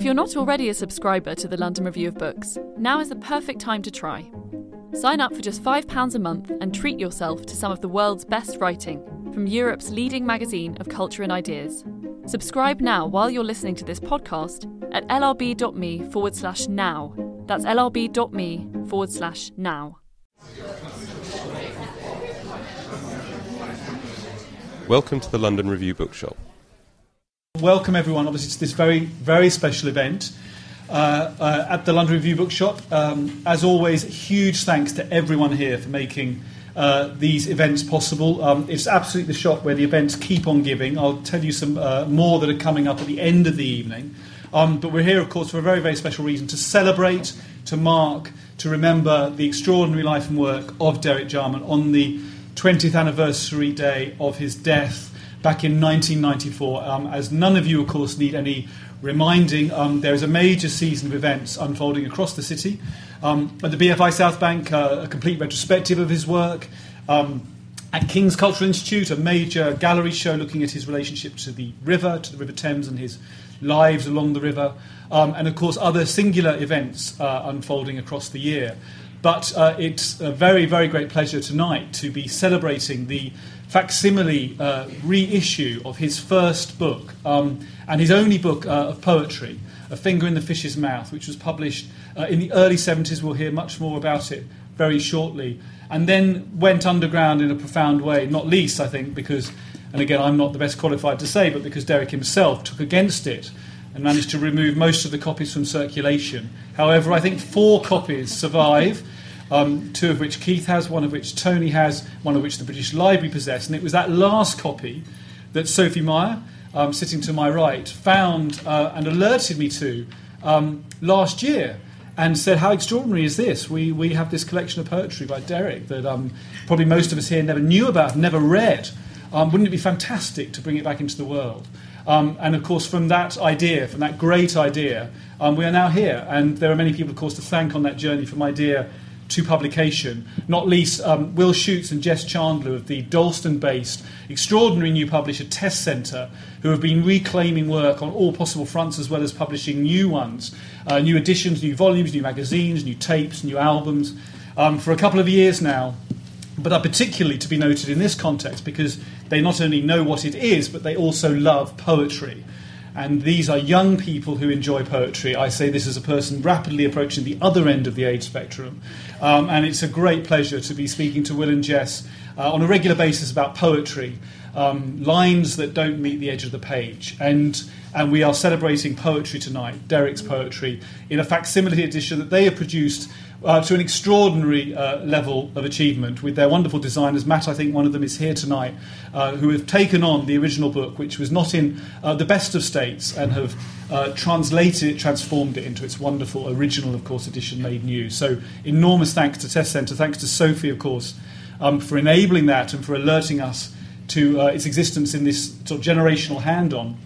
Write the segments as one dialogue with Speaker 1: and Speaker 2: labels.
Speaker 1: If you're not already a subscriber to the London Review of Books, now is the perfect time to try. Sign up for just £5 a month and treat yourself to some of the world's best writing from Europe's leading magazine of culture and ideas. Subscribe now while you're listening to this podcast at lrb.me forward slash now. That's lrb.me forward slash now.
Speaker 2: Welcome to the London Review Bookshop.
Speaker 3: Welcome everyone, obviously, to this very, very special event uh, uh, at the London Review Bookshop. Um, as always, huge thanks to everyone here for making uh, these events possible. Um, it's absolutely the shop where the events keep on giving. I'll tell you some uh, more that are coming up at the end of the evening. Um, but we're here, of course, for a very, very special reason to celebrate, to mark, to remember the extraordinary life and work of Derek Jarman on the 20th anniversary day of his death back in 1994. Um, as none of you, of course, need any reminding, um, there is a major season of events unfolding across the city. Um, at the BFI South Bank, uh, a complete retrospective of his work. Um, at King's Cultural Institute, a major gallery show looking at his relationship to the river, to the River Thames, and his lives along the river. Um, and of course, other singular events uh, unfolding across the year. But uh, it's a very, very great pleasure tonight to be celebrating the facsimile uh, reissue of his first book um, and his only book uh, of poetry, A Finger in the Fish's Mouth, which was published uh, in the early 70s. We'll hear much more about it very shortly. And then went underground in a profound way, not least, I think, because, and again, I'm not the best qualified to say, but because Derek himself took against it and managed to remove most of the copies from circulation. However, I think four copies survive um, two of which Keith has, one of which Tony has, one of which the British Library possess. And it was that last copy that Sophie Mayer, um, sitting to my right, found uh, and alerted me to um, last year and said, How extraordinary is this? We, we have this collection of poetry by Derek that um, probably most of us here never knew about, never read. Um, wouldn't it be fantastic to bring it back into the world? Um, and of course, from that idea, from that great idea, um, we are now here. And there are many people, of course, to thank on that journey from idea to publication, not least um, Will Shutes and Jess Chandler of the Dalston based extraordinary new publisher Test Centre, who have been reclaiming work on all possible fronts as well as publishing new ones, uh, new editions, new volumes, new magazines, new tapes, new albums, um, for a couple of years now. But are particularly to be noted in this context because they not only know what it is, but they also love poetry and these are young people who enjoy poetry. I say this as a person rapidly approaching the other end of the age spectrum, um, and it's a great pleasure to be speaking to Will and Jess uh, on a regular basis about poetry, um, lines that don't meet the edge of the page, and and we are celebrating poetry tonight, Derek's poetry, in a facsimile edition that they have produced uh, to an extraordinary uh, level of achievement with their wonderful designers. Matt, I think one of them is here tonight, uh, who have taken on the original book, which was not in uh, the best of states, and have uh, translated it, transformed it into its wonderful original, of course, edition made new. So, enormous thanks to Test Centre, thanks to Sophie, of course, um, for enabling that and for alerting us to uh, its existence in this sort of generational hand on.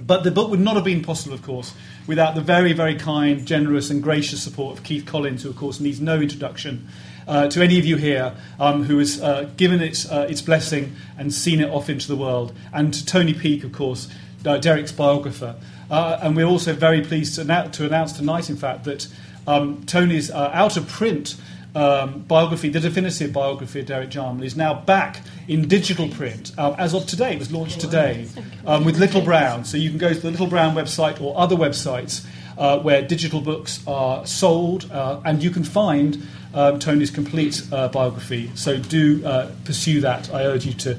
Speaker 3: But the book would not have been possible, of course, without the very, very kind, generous, and gracious support of Keith Collins, who, of course, needs no introduction. Uh, to any of you here um, who has uh, given it uh, its blessing and seen it off into the world, and to Tony Peake, of course, uh, Derek's biographer. Uh, and we're also very pleased to, to, announce tonight, in fact, that um, Tony's uh, out of print um, biography, the definitive biography of Derek Jarman, is now back in digital print uh, as of today. It was launched today um, with Little Brown. So you can go to the Little Brown website or other websites uh, where digital books are sold, uh, and you can find um, Tony's complete uh, biography. So do uh, pursue that. I urge you to,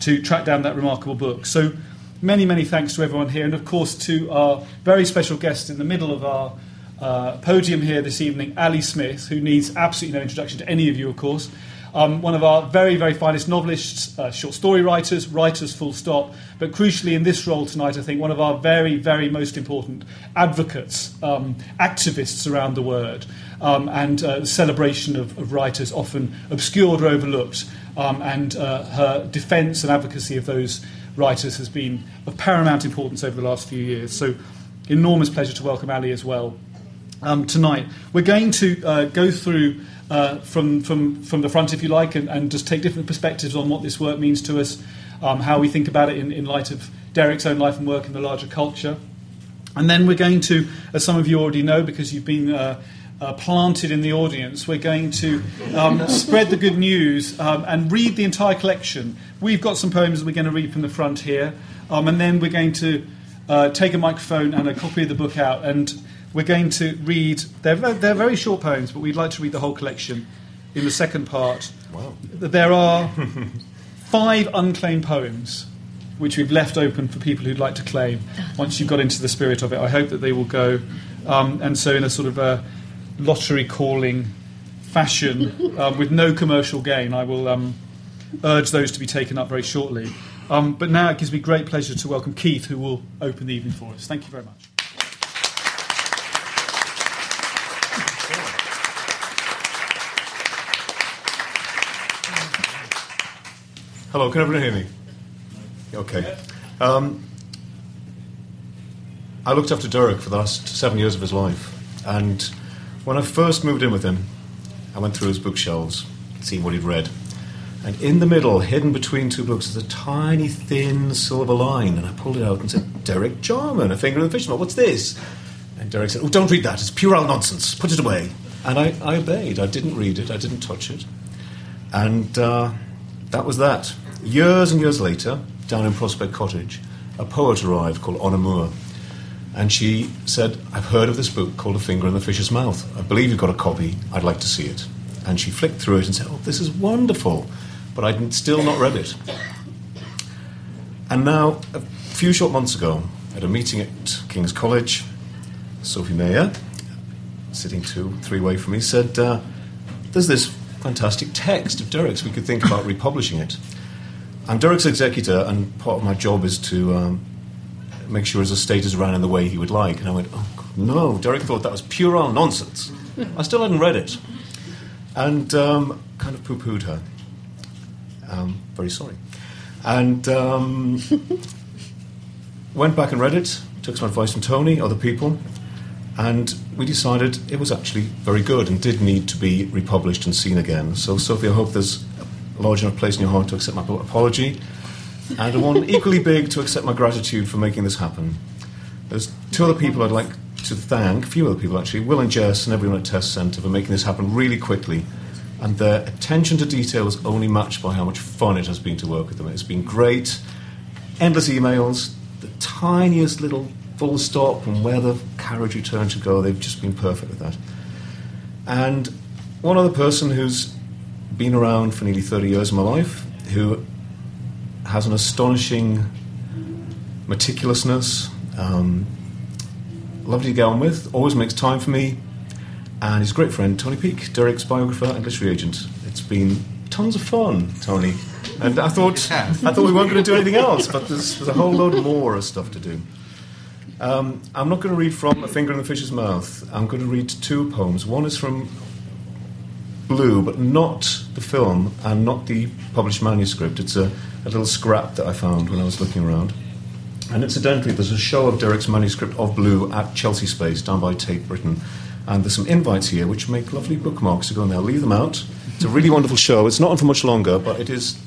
Speaker 3: to track down that remarkable book. So many, many thanks to everyone here, and of course to our very special guest in the middle of our uh, podium here this evening, Ali Smith, who needs absolutely no introduction to any of you, of course. Um, one of our very, very finest novelists, uh, short story writers, writers full stop, but crucially in this role tonight, I think one of our very, very most important advocates, um, activists around the word, um, and uh, celebration of, of, writers often obscured or overlooked, um, and uh, her defence and advocacy of those writers has been of paramount importance over the last few years. So, enormous pleasure to welcome Ali as well um, tonight. We're going to uh, go through uh, from, from, from the front, if you like, and, and, just take different perspectives on what this work means to us, um, how we think about it in, in light of Derek's own life and work in the larger culture. And then we're going to, as some of you already know, because you've been uh, uh, planted in the audience, we're going to um, spread the good news um, and read the entire collection. We've got some poems we're going to read from the front here, um, and then we're going to uh, take a microphone and a copy of the book out, and we're going to read. They're, they're very short poems, but we'd like to read the whole collection in the second part.
Speaker 4: Wow.
Speaker 3: There are five unclaimed poems which we've left open for people who'd like to claim once you've got into the spirit of it. I hope that they will go. Um, and so, in a sort of a lottery calling fashion, um, with no commercial gain, I will um, urge those to be taken up very shortly. Um, but now it gives me great pleasure to welcome Keith, who will open the evening for us. Thank you very much.
Speaker 4: Hello, can everyone hear me? Okay. Um, I looked after Derek for the last seven years of his life, and when I first moved in with him, I went through his bookshelves, seeing what he'd read. And in the middle, hidden between two books, is a tiny, thin silver line. And I pulled it out and said, Derek Jarman, A Finger in the Fish What's this? And Derek said, Oh, don't read that. It's puerile nonsense. Put it away. And I, I obeyed. I didn't read it. I didn't touch it. And uh, that was that. Years and years later, down in Prospect Cottage, a poet arrived called Honor Moore. And she said, I've heard of this book called A Finger in the Fish's Mouth. I believe you've got a copy. I'd like to see it. And she flicked through it and said, Oh, this is wonderful. But I'd still not read it. And now, a few short months ago, at a meeting at King's College, Sophie Mayer, sitting two, three away from me, said, uh, There's this fantastic text of Derek's. We could think about republishing it. I'm Derek's executor, and part of my job is to um, make sure his estate is run in the way he would like. And I went, oh, no. Derek thought that was puerile nonsense. I still hadn't read it. And um, kind of poo pooed her. Um, very sorry. And um, went back and read it, took some advice from Tony, other people, and we decided it was actually very good and did need to be republished and seen again. So, Sophie, I hope there's a large enough place in your heart to accept my apology, and one equally big to accept my gratitude for making this happen. There's two other people I'd like to thank, a few other people actually, Will and Jess and everyone at Test Centre for making this happen really quickly. And their attention to detail is only matched by how much fun it has been to work with them. It's been great. Endless emails, the tiniest little full stop and where the carriage return to go, they've just been perfect with that. And one other person who's been around for nearly 30 years of my life, who has an astonishing meticulousness, um, lovely to get on with, always makes time for me, and his great friend Tony Peake, Derek's biographer and literary agent. It's been tons of fun, Tony. And I thought I thought we weren't going to do anything else, but there's, there's a whole load more of stuff to do. Um, I'm not going to read from A Finger in the Fish's Mouth. I'm going to read two poems. One is from Blue, but not the film and not the published manuscript. It's a, a little scrap that I found when I was looking around. And incidentally, there's a show of Derek's manuscript of Blue at Chelsea Space down by Tate Britain. And there's some invites here which make lovely bookmarks to go in there. I'll leave them out. It's a really wonderful show. It's not on for much longer, but it is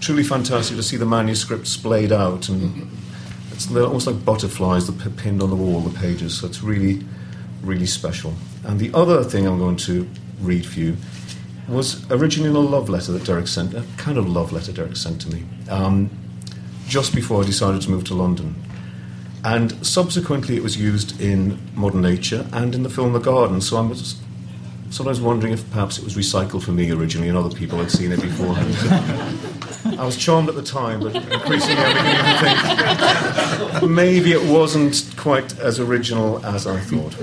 Speaker 4: truly fantastic to see the manuscript splayed out. And it's almost like butterflies that are pinned on the wall, the pages. So it's really, really special. And the other thing I'm going to read for you was originally a love letter that Derek sent, a kind of love letter Derek sent to me, um, just before I decided to move to London. And subsequently, it was used in Modern Nature and in the film The Garden. So I was sometimes wondering if perhaps it was recycled for me originally and other people had seen it before. I was charmed at the time, but increasingly I'm beginning to think maybe it wasn't quite as original as I thought.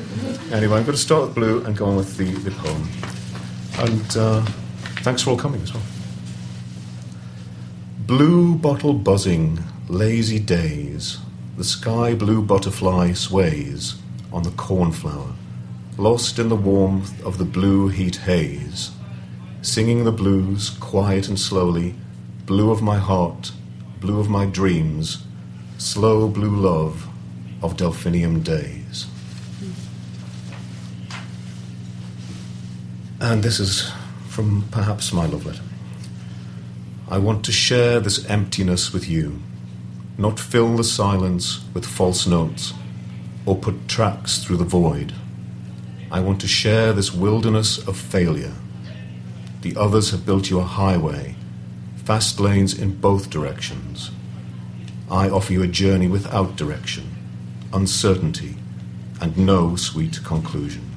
Speaker 4: Anyway, I'm going to start with Blue and go on with the, the poem. And uh, thanks for all coming as well. Blue bottle buzzing, lazy days. The sky blue butterfly sways on the cornflower, lost in the warmth of the blue heat haze. Singing the blues, quiet and slowly, blue of my heart, blue of my dreams, slow blue love of delphinium days. And this is from perhaps my love letter. I want to share this emptiness with you, not fill the silence with false notes, or put tracks through the void. I want to share this wilderness of failure. The others have built you a highway, fast lanes in both directions. I offer you a journey without direction, uncertainty, and no sweet conclusion.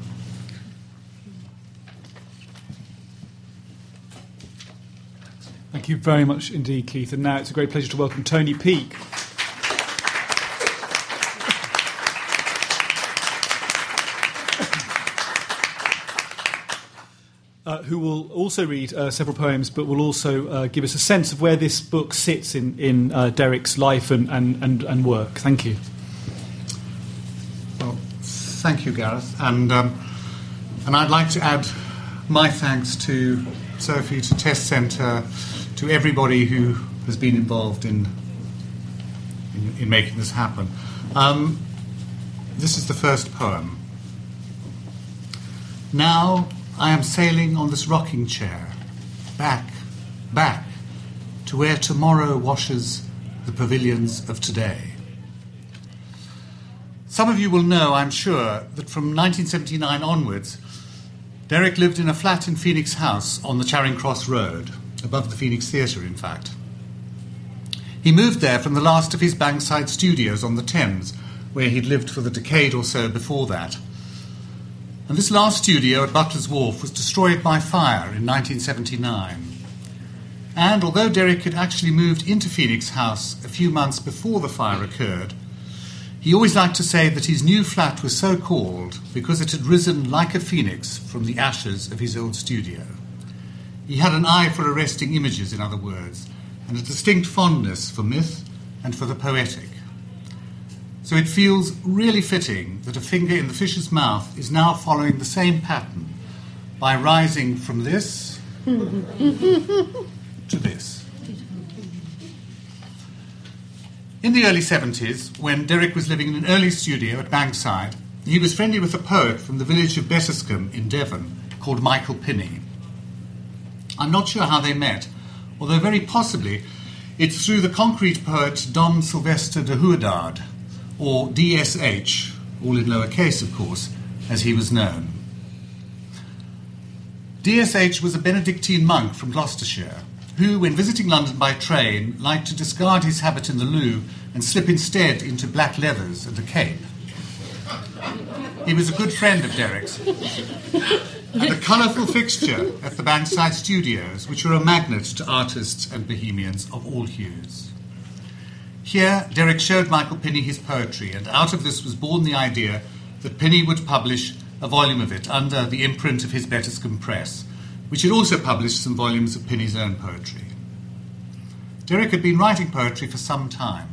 Speaker 3: Thank you very much indeed, Keith. And now it's a great pleasure to welcome Tony Peake. Uh, who will also read uh, several poems, but will also uh, give us a sense of where this book sits in, in uh, Derek's life and, and, and, and, work. Thank you.
Speaker 5: Well, thank you, Gareth. And, um, and I'd like to add my thanks to Sophie, to Test Centre, to everybody who has been involved in, in, in making this happen. Um, this is the first poem. Now I am sailing on this rocking chair, back, back, to where tomorrow washes the pavilions of today. Some of you will know, I'm sure, that from 1979 onwards, Derek lived in a flat in Phoenix House on the Charing Cross Road above the Phoenix Theatre, in fact. He moved there from the last of his Bankside studios on the Thames, where he'd lived for the decade or so before that. And this last studio at Butler's Wharf was destroyed by fire in 1979. And although Derek had actually moved into Phoenix House a few months before the fire occurred, he always liked to say that his new flat was so called because it had risen like a phoenix from the ashes of his old studio. He had an eye for arresting images, in other words, and a distinct fondness for myth and for the poetic. So it feels really fitting that a finger in the fish's mouth is now following the same pattern by rising from this to this. In the early 70s, when Derek was living in an early studio at Bankside, he was friendly with a poet from the village of Bettiscombe in Devon called Michael Pinney. I'm not sure how they met, although very possibly it's through the concrete poet Dom Sylvester de Houédard, or DSH, all in lowercase, of course, as he was known. DSH was a Benedictine monk from Gloucestershire who, when visiting London by train, liked to discard his habit in the loo and slip instead into black leathers and a cape. He was a good friend of Derek's and a colourful fixture at the Bankside Studios, which were a magnet to artists and bohemians of all hues. Here, Derek showed Michael Pinney his poetry, and out of this was born the idea that Pinney would publish a volume of it under the imprint of his Bettiscombe Press, which had also published some volumes of Pinney's own poetry. Derek had been writing poetry for some time.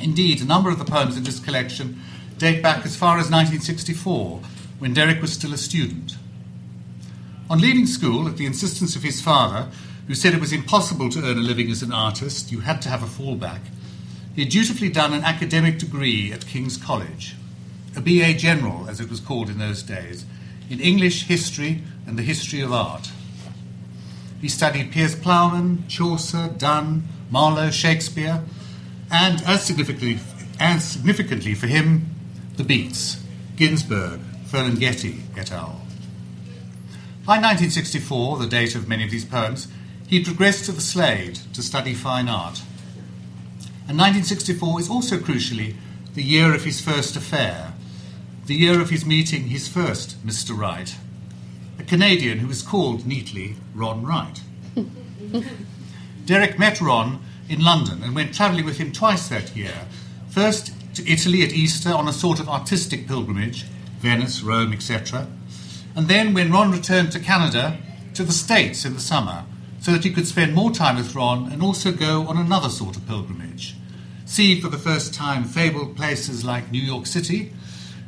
Speaker 5: Indeed, a number of the poems in this collection date back as far as 1964, when Derek was still a student. On leaving school, at the insistence of his father, who said it was impossible to earn a living as an artist, you had to have a fallback, he had dutifully done an academic degree at King's College, a BA General, as it was called in those days, in English, history, and the history of art. He studied Piers Plowman, Chaucer, Donne, Marlowe, Shakespeare, and as significantly, as significantly for him, the Beats, Ginsberg, Ferlinghetti et al. By 1964, the date of many of these poems, he progressed to the Slade to study fine art. And 1964 is also crucially the year of his first affair, the year of his meeting his first Mr. Wright, a Canadian who was called neatly Ron Wright. Derek met Ron in London and went travelling with him twice that year, first to Italy at Easter on a sort of artistic pilgrimage, Venice, Rome, etc., and then, when Ron returned to Canada, to the States in the summer, so that he could spend more time with Ron and also go on another sort of pilgrimage. See for the first time fabled places like New York City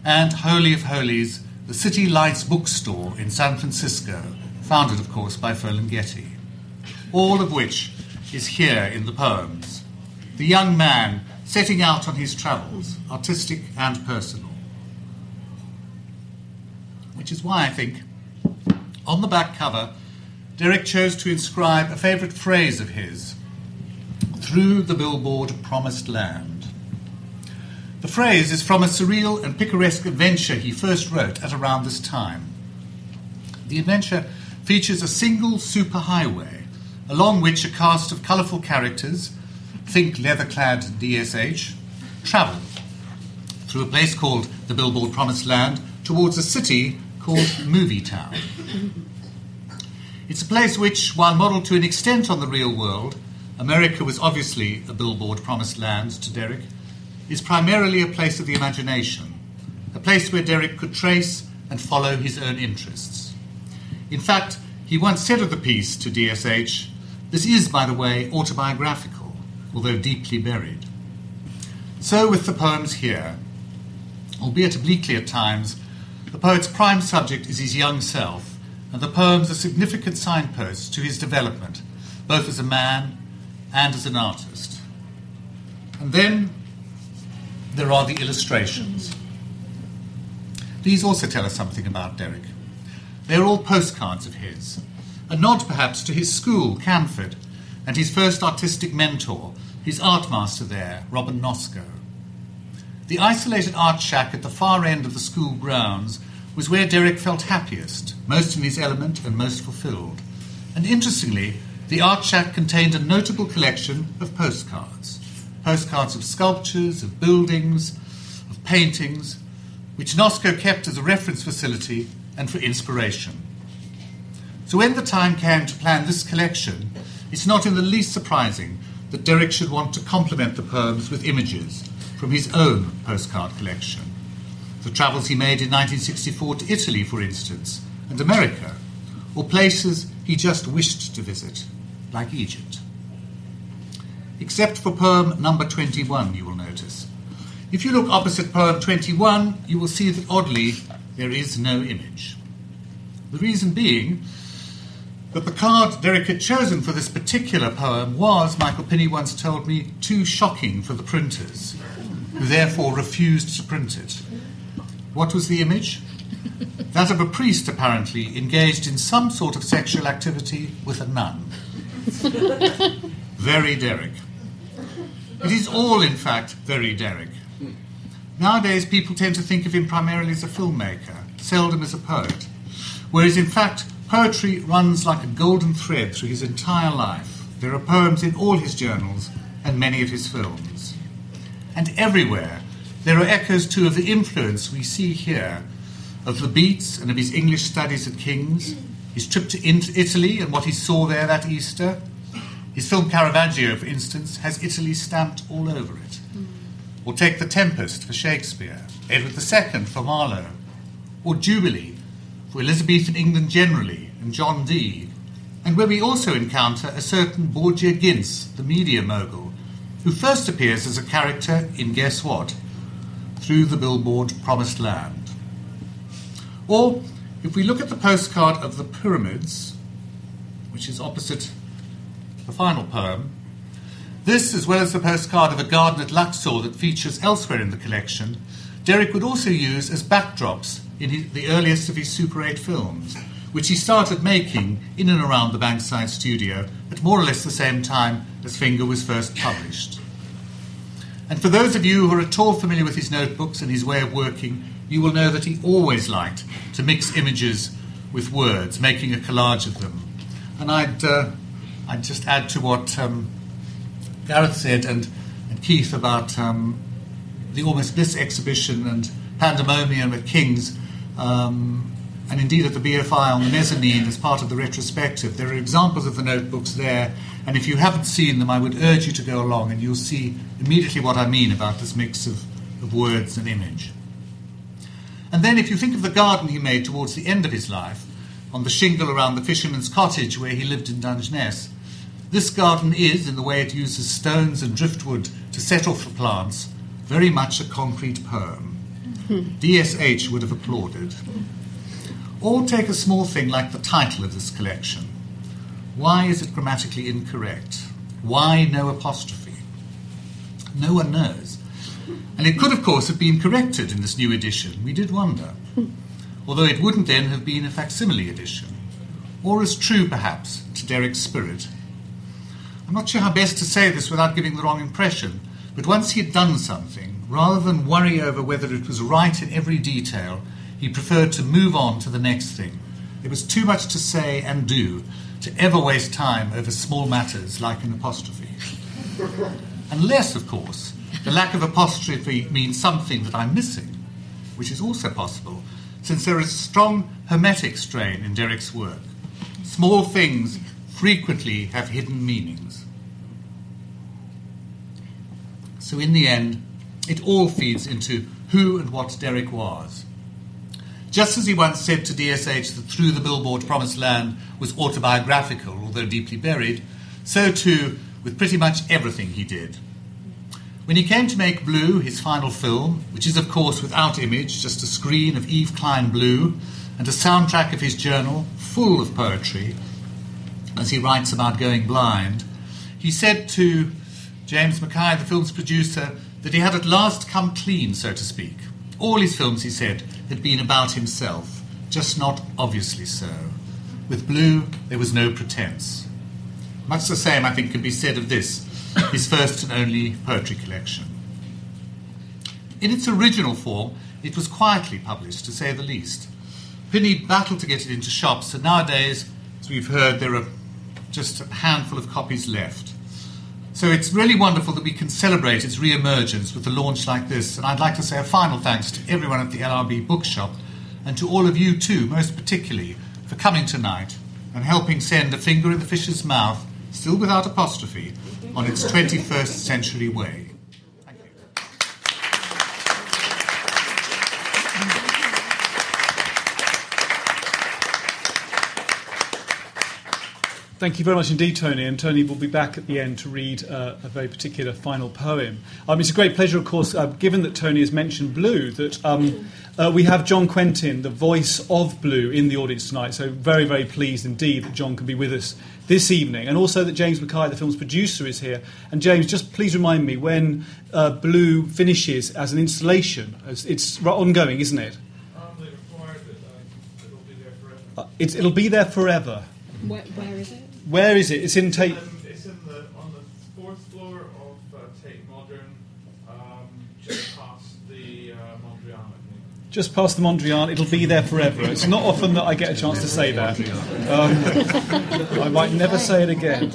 Speaker 5: and Holy of Holies, the City Lights bookstore in San Francisco, founded, of course, by Ferlinghetti. All of which is here in the poems. The young man setting out on his travels, artistic and personal which is why I think on the back cover, Derek chose to inscribe a favourite phrase of his through the billboard promised land. The phrase is from a surreal and picaresque adventure he first wrote at around this time. The adventure features a single superhighway along which a cast of colourful characters, think leather clad DSH, travel through a place called the Billboard Promised Land towards a city called Movie Town. It's a place which, while modelled to an extent on the real world, America was obviously a billboard promised land to Derek, is primarily a place of the imagination, a place where Derek could trace and follow his own interests. In fact, he once said of the piece to DSH, This is, by the way, autobiographical, although deeply buried. So with the poems here, albeit obliquely at times, the poet's prime subject is his young self, and the poems are significant signposts to his development, both as a man and as an artist. And then there are the illustrations. These also tell us something about Derek. They are all postcards of his, a nod perhaps to his school, Canford, and his first artistic mentor, his art master there, Robin Noscoe. The isolated art shack at the far end of the school grounds was where Derek felt happiest, most in his element and most fulfilled. And interestingly, the art shack contained a notable collection of postcards postcards of sculptures, of buildings, of paintings, which Noscoe kept as a reference facility and for inspiration. So when the time came to plan this collection, it's not in the least surprising that Derek should want to complement the poems with images from his own postcard collection. The travels he made in 1964 to Italy, for instance, and America, or places he just wished to visit, like Egypt. Except for poem number 21, you will notice. If you look opposite poem 21, you will see that oddly there is no image. The reason being that the card Derek had chosen for this particular poem was, Michael Pinney once told me, too shocking for the printers, who therefore refused to print it. What was the image? That of a priest, apparently, engaged in some sort of sexual activity with a nun. very Derek. It is all, in fact, very Derek. Nowadays, people tend to think of him primarily as a filmmaker, seldom as a poet, whereas, in fact, poetry runs like a golden thread through his entire life. There are poems in all his journals and many of his films. And everywhere, there are echoes too of the influence we see here of the beats and of his English studies at King's, his trip to Italy and what he saw there that Easter. His film Caravaggio, for instance, has Italy stamped all over it. Or take The Tempest for Shakespeare, Edward II for Marlowe, or Jubilee for Elizabethan England generally and John Dee, and where we also encounter a certain Borgia Ginz, the media mogul, who first appears as a character in Guess What? Through the billboard Promised Land. Or, if we look at the postcard of the pyramids, which is opposite the final poem, this, as well as the postcard of a garden at Luxor that features elsewhere in the collection, Derek would also use as backdrops in his, the earliest of his Super 8 films, which he started making in and around the Bankside studio at more or less the same time as Finger was first published. And for those of you who are at all familiar with his notebooks and his way of working, you will know that he always liked to mix images with words, making a collage of them. And I'd, uh, I'd just add to what um, Gareth said and, and Keith about um, the Almost Bliss exhibition and Pandemonium at King's, um, and indeed at the BFI on the mezzanine as part of the retrospective. There are examples of the notebooks there, and if you haven't seen them, I would urge you to go along and you'll see immediately what I mean about this mix of, of words and image. And then, if you think of the garden he made towards the end of his life, on the shingle around the fisherman's cottage where he lived in Dungeness, this garden is, in the way it uses stones and driftwood to set off the plants, very much a concrete poem. Hmm. DSH would have applauded. Or take a small thing like the title of this collection. Why is it grammatically incorrect? Why no apostrophe? No one knows. And it could, of course, have been corrected in this new edition. We did wonder. Although it wouldn't then have been a facsimile edition. Or as true, perhaps, to Derek's spirit. I'm not sure how best to say this without giving the wrong impression, but once he had done something, rather than worry over whether it was right in every detail, he preferred to move on to the next thing. There was too much to say and do to ever waste time over small matters like an apostrophe. Unless, of course, the lack of apostrophe means something that I'm missing, which is also possible, since there is a strong hermetic strain in Derek's work. Small things frequently have hidden meanings. So, in the end, it all feeds into who and what Derek was. Just as he once said to DSH that Through the Billboard Promised Land was autobiographical, although deeply buried, so too with pretty much everything he did. When he came to make Blue, his final film, which is of course without image, just a screen of Yves Klein blue, and a soundtrack of his journal full of poetry, as he writes about going blind, he said to James Mackay, the film's producer, that he had at last come clean, so to speak. All his films, he said, had been about himself, just not obviously so. With Blue, there was no pretense. Much the same, I think, can be said of this, his first and only poetry collection. In its original form, it was quietly published, to say the least. Pinney battled to get it into shops, and nowadays, as we've heard, there are just a handful of copies left. So it's really wonderful that we can celebrate its re emergence with a launch like this. And I'd like to say a final thanks to everyone at the LRB bookshop and to all of you too, most particularly, for coming tonight and helping send a finger in the fish's mouth, still without apostrophe, on its 21st century way. Thank you
Speaker 3: very much indeed, Tony. And Tony will be back at the end to read uh, a very particular final poem. Um, it's a great pleasure, of course, uh, given that Tony has mentioned Blue, that um, uh, we have John Quentin, the voice of Blue, in the audience tonight. So very, very pleased indeed that John can be with us this evening, and also that James Mackay, the film's producer, is here. And James, just please remind me when uh, Blue finishes as an installation. As it's ongoing, isn't it?
Speaker 6: Um, they required uh, it'll be there forever.
Speaker 3: Uh, it's, it'll be there forever.
Speaker 7: Where, where is it?
Speaker 3: Where is it? It's in Tate.
Speaker 6: Um, it's in the on the fourth floor of uh, Tate Modern, um, just past the uh, Mondrian, I think.
Speaker 3: just past the Mondrian. It'll be there forever. It's not often that I get a chance to say that. Um, I might never say it again.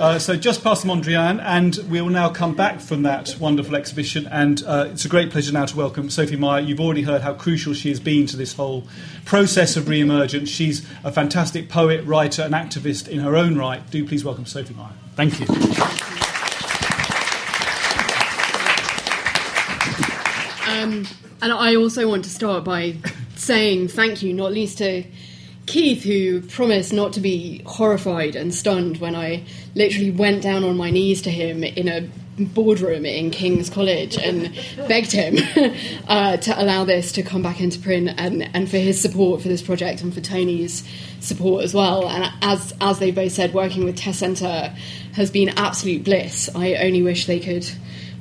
Speaker 3: Uh, so just past the Mondrian, and we will now come back from that wonderful exhibition. And uh, it's a great pleasure now to welcome Sophie Mayer. You've already heard how crucial she has been to this whole process of re-emergence. She's a fantastic poet, writer, and activist in her own right. Do please welcome Sophie Mayer. Thank you.
Speaker 7: Um, and I also want to start by saying thank you, not least to Keith, who promised not to be horrified and stunned when I literally went down on my knees to him in a boardroom in King's College and begged him uh, to allow this to come back into print and, and for his support for this project and for Tony's support as well. And as, as they both said, working with Test Centre has been absolute bliss. I only wish they could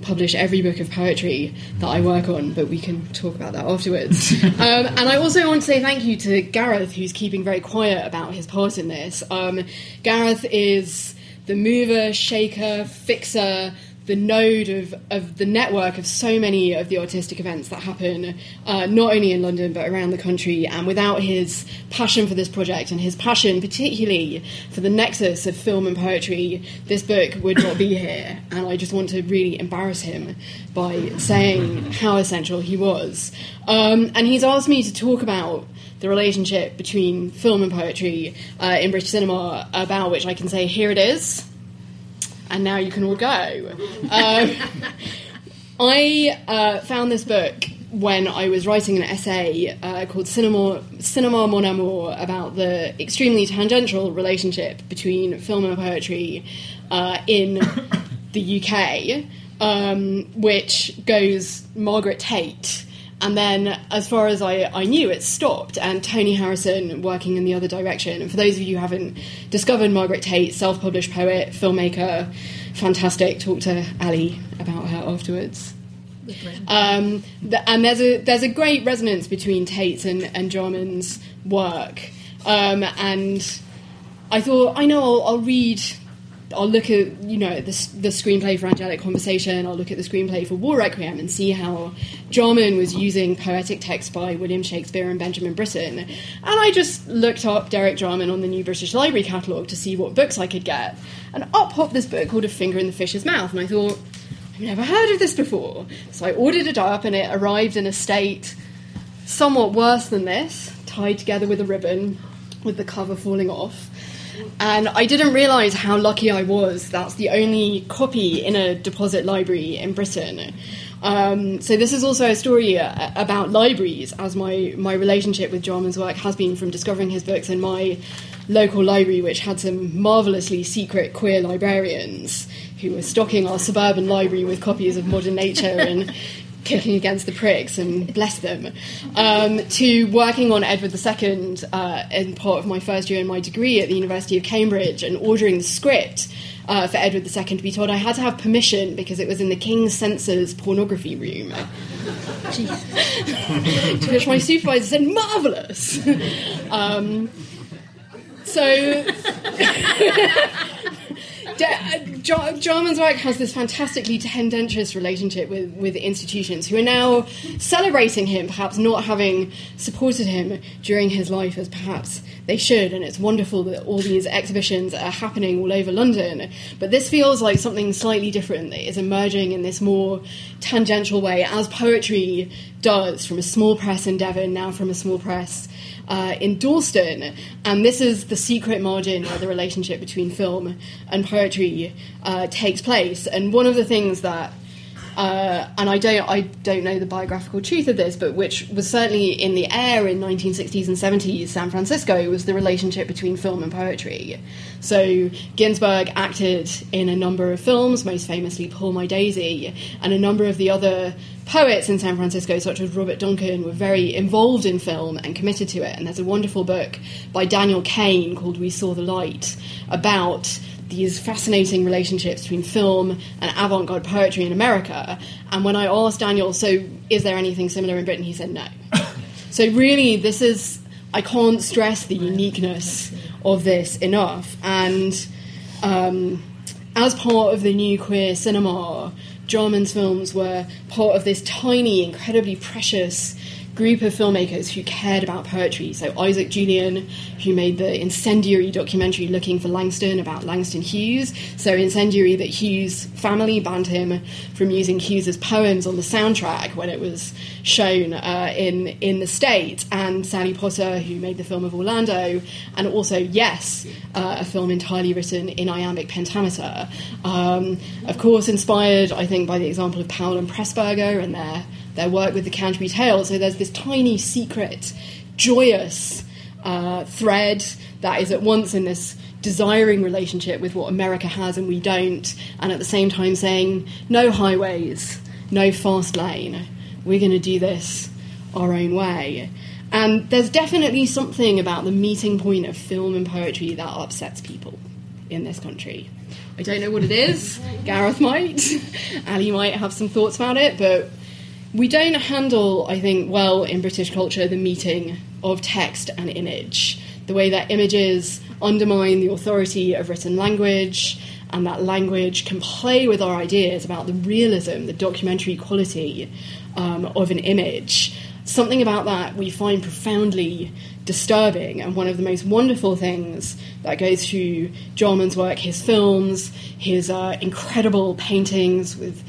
Speaker 7: publish every book of poetry that I work on, but we can talk about that afterwards. um, and I also want to say thank you to Gareth, who's keeping very quiet about his part in this. Um, Gareth is the mover, shaker, fixer, the node of, of the network of so many of the artistic events that happen uh, not only in London but around the country. And without his passion for this project and his passion, particularly for the nexus of film and poetry, this book would not be here. And I just want to really embarrass him by saying how essential he was. Um, and he's asked me to talk about the relationship between film and poetry uh, in British cinema, about which I can say, here it is and now you can all go. Um, I uh, found this book when I was writing an essay uh, called Cinema, Cinema Mon Amour about the extremely tangential relationship between film and poetry uh, in the UK, um, which goes Margaret Tait. And then, as far as I, I knew, it stopped, and Tony Harrison working in the other direction. And for those of you who haven't discovered Margaret Tait, self published poet, filmmaker, fantastic, talk to Ali about her afterwards. Um, and there's a there's a great resonance between Tait's and, and Jarman's work. Um, and I thought, I know I'll, I'll read I'll look at you know the, the screenplay for Angelic Conversation. I'll look at the screenplay for War Requiem and see how Jarman was using poetic text by William Shakespeare and Benjamin Britten. And I just looked up Derek Jarman on the New British Library catalogue to see what books I could get. And up popped this book called A Finger in the Fish's Mouth, and I thought I've never heard of this before. So I ordered it up, and it arrived in a state somewhat worse than this, tied together with a ribbon, with the cover falling off. And I didn't realise how lucky I was. That's the only copy in a deposit library in Britain. Um, so this is also a story uh, about libraries, as my, my relationship with Jarman's work has been from discovering his books in my local library, which had some marvellously secret queer librarians who were stocking our suburban library with copies of Modern Nature and kicking against the pricks and bless them, um, to working on Edward II uh, in part of my first year in my degree at the University of Cambridge and ordering the script. Uh, for Edward II to be told I had to have permission because it was in the King's Censors pornography room. to which my supervisor said, marvellous! Um, so Uh, Jarman's work has this fantastically tendentious relationship with, with institutions who are now celebrating him, perhaps not having supported him during his life as perhaps they should. And it's wonderful that all these exhibitions are happening all over London. But this feels like something slightly different that is emerging in this more tangential way, as poetry does from a small press in Devon, now from a small press uh, in Dalston. And this is the secret margin where the relationship between film and poetry uh, takes place. And one of the things that uh, and I don't, I don't know the biographical truth of this, but which was certainly in the air in 1960s and 70s San Francisco was the relationship between film and poetry. So Ginsberg acted in a number of films, most famously Pull My Daisy, and a number of the other poets in San Francisco, such as Robert Duncan, were very involved in film and committed to it. And there's a wonderful book by Daniel Kane called We Saw the Light about these fascinating relationships between film and avant garde poetry in America. And when I asked Daniel, so is there anything similar in Britain? He said no. so, really, this is, I can't stress the uniqueness of this enough. And um, as part of the new queer cinema, Jarman's films were part of this tiny, incredibly precious group of filmmakers who cared about poetry. So Isaac Julien, who made the incendiary documentary Looking for Langston about Langston Hughes. So incendiary that Hughes' family banned him from using Hughes's poems on the soundtrack when it was shown uh, in in the States. And Sally Potter, who made the film of Orlando, and also Yes, uh, a film entirely written in iambic pentameter. Um, of course, inspired, I think, by the example of Powell and Pressburger and their their work with the Canterbury Tales. So there's this tiny, secret, joyous uh, thread that is at once in this desiring relationship with what America has and we don't, and at the same time saying, no highways, no fast lane, we're going to do this our own way. And there's definitely something about the meeting point of film and poetry that upsets people in this country. I don't know what it is. Gareth might. Ali might have some thoughts about it, but we don't handle, I think, well in British culture the meeting of text and image, the way that images undermine the authority of written language, and that language can play with our ideas about the realism, the documentary quality um, of an image. Something about that we find profoundly disturbing, and one of the most wonderful things that goes through Jarman's work, his films, his uh, incredible paintings with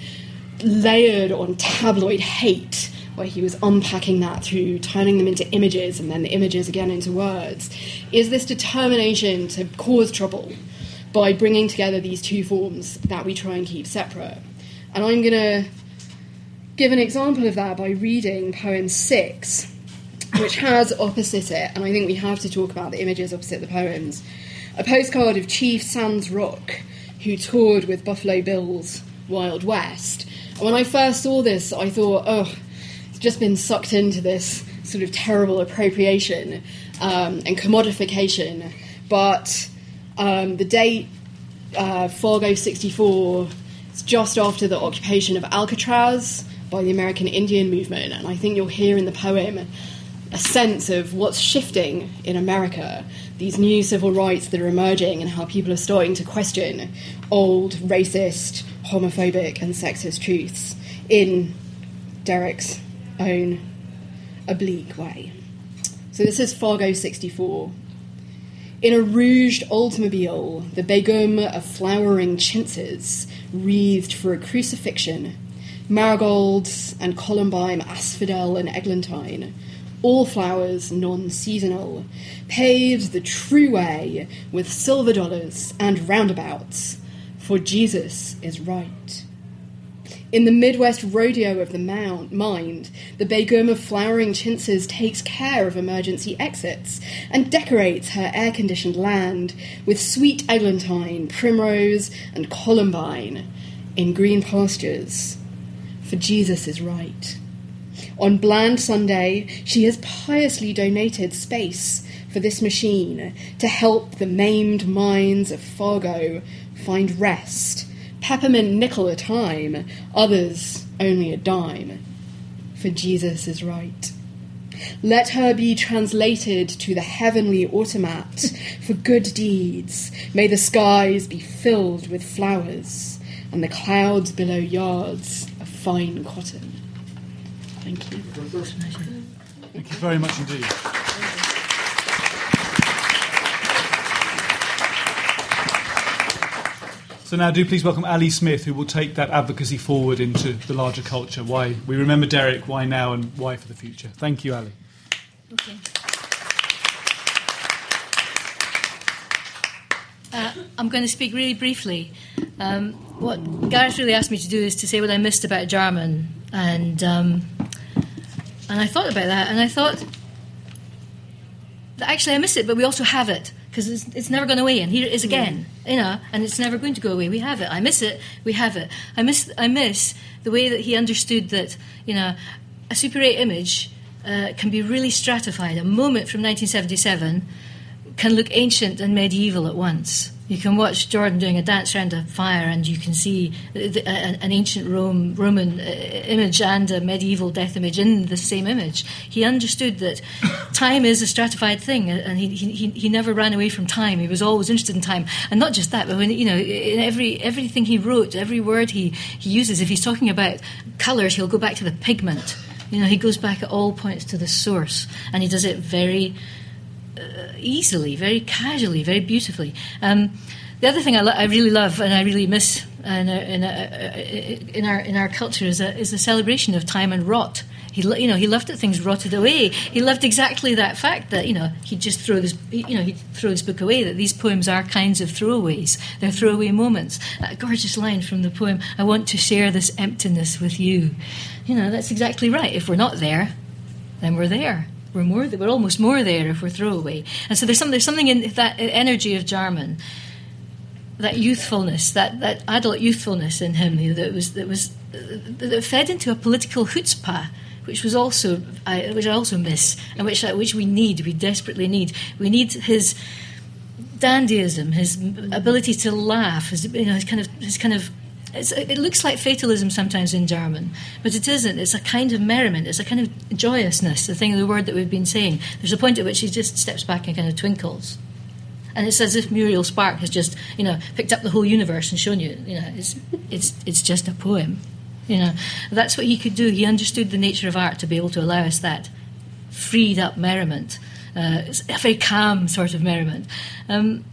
Speaker 7: layered on tabloid hate, where he was unpacking that through turning them into images and then the images again into words, is this determination to cause trouble by bringing together these two forms that we try and keep separate. And I'm going to give an example of that by reading poem six, which has opposite it, and I think we have to talk about the images opposite the poems, a postcard of Chief Sans Rock, who toured with Buffalo Bill's Wild West. When I first saw this, I thought, oh, it's just been sucked into this sort of terrible appropriation um, and commodification. But um, the date, uh, Fargo 64, it's just after the occupation of Alcatraz by the American Indian movement. And I think you'll hear in the poem a sense of what's shifting in America, these new civil rights that are emerging, and how people are starting to question old, racist, homophobic, and sexist truths in Derek's own oblique way. So this is Fargo 64. In a rouged Oldsmobile, the begum of flowering chintzes wreathed for a crucifixion, marigolds and columbine, asphodel and eglantine, all flowers non seasonal, paved the true way with silver dollars and roundabouts, for Jesus is right. In the Midwest rodeo of the mind, the Begum of flowering chintzes takes care of emergency exits and decorates her air conditioned land with sweet eglantine, primrose, and columbine in green pastures. For Jesus is right. On Bland Sunday, she has piously donated space for this machine to help the maimed minds of Fargo find rest peppermint nickel a time, others only a dime. For Jesus is right. Let her be translated to the heavenly automat for good deeds. May the skies be filled with flowers, and the clouds below yards of fine cotton. Thank you.
Speaker 3: Thank you very much indeed. So now do please welcome Ali Smith, who will take that advocacy forward into the larger culture. Why we remember Derek, why now, and why for the future. Thank you, Ali.
Speaker 8: Okay. Uh, I'm going to speak really briefly. Um, what Gareth really asked me to do is to say what I missed about Jarman, and um, and I thought about that, and I thought that actually I miss it, but we also have it because it's, it's, never gone away, and here it is again, you know, and it's never going to go away. We have it. I miss it. We have it. I miss. I miss the way that he understood that, you know, a Super 8 image uh, can be really stratified. A moment from 1977 can look ancient and medieval at once. You can watch Jordan doing a dance around a fire, and you can see an ancient Rome, Roman uh, image and a medieval death image in the same image. He understood that time is a stratified thing, and he, he, he never ran away from time. He was always interested in time, and not just that, but when you know, in every everything he wrote, every word he, he uses, if he's talking about colours, he'll go back to the pigment. You know, he goes back at all points to the source, and he does it very uh, easily, very casually, very beautifully. Um, the other thing I, lo- I, really love and I really miss in our, in, uh, in our, in our culture is a, is a celebration of time and rot. He, you know, he loved that things rotted away. He loved exactly that fact that you know he'd just throw this, you know, he'd throw his book away. That these poems are kinds of throwaways. They're throwaway moments. That gorgeous line from the poem, "I want to share this emptiness with you." You know, that's exactly right. If we're not there, then we're there we're more we're almost more there if we're throwaway. And so there's some there's something in that uh, energy of Jarman, that youthfulness, that, that adult youthfulness in him that was that was uh, that fed into a political chutzpah, which was also I, which I also miss and which uh, which we need, we desperately need. We need his dandyism, his ability to laugh, his you know his kind of his kind of it looks like fatalism sometimes in Jarman, but it isn't. It's a kind of merriment. It's a kind of joyousness. The thing, the word that we've been saying. There's a point at which he just steps back and kind of twinkles, and it's as if Muriel Spark has just, you know, picked up the whole universe and shown you, you know, it's it's it's just a poem. You know, that's what he could do. He understood the nature of art to be able to allow us that freed up merriment, uh, a very calm sort of merriment. Um,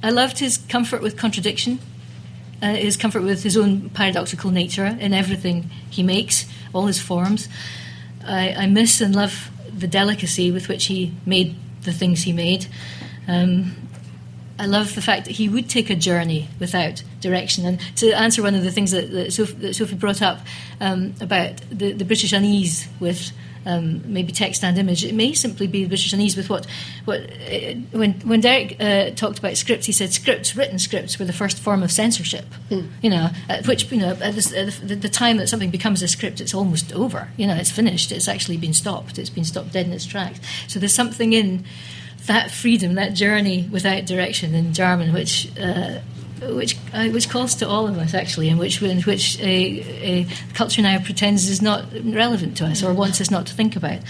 Speaker 8: I loved his comfort with contradiction uh, his comfort with his own paradoxical nature in everything he makes, all his forms. I, I miss and love the delicacy with which he made the things he made. Um, I love the fact that he would take a journey without direction. And to answer one of the things that, that, Sophie, that Sophie, brought up um, about the, the British unease with um, maybe text and image. It may simply be British unease with what, what uh, when when Derek uh, talked about scripts, he said scripts, written scripts, were the first form of censorship. Mm. You know, at which you know at, this, at the, the, time that something becomes a script, it's almost over. You know, it's finished. It's actually been stopped. It's been stopped dead in its tracks. So there's something in that freedom, that journey without direction in Jarman, which. Uh, which uh, which calls to all of us actually, and which in which a, a, culture now pretends is not relevant to us or wants us not to think about.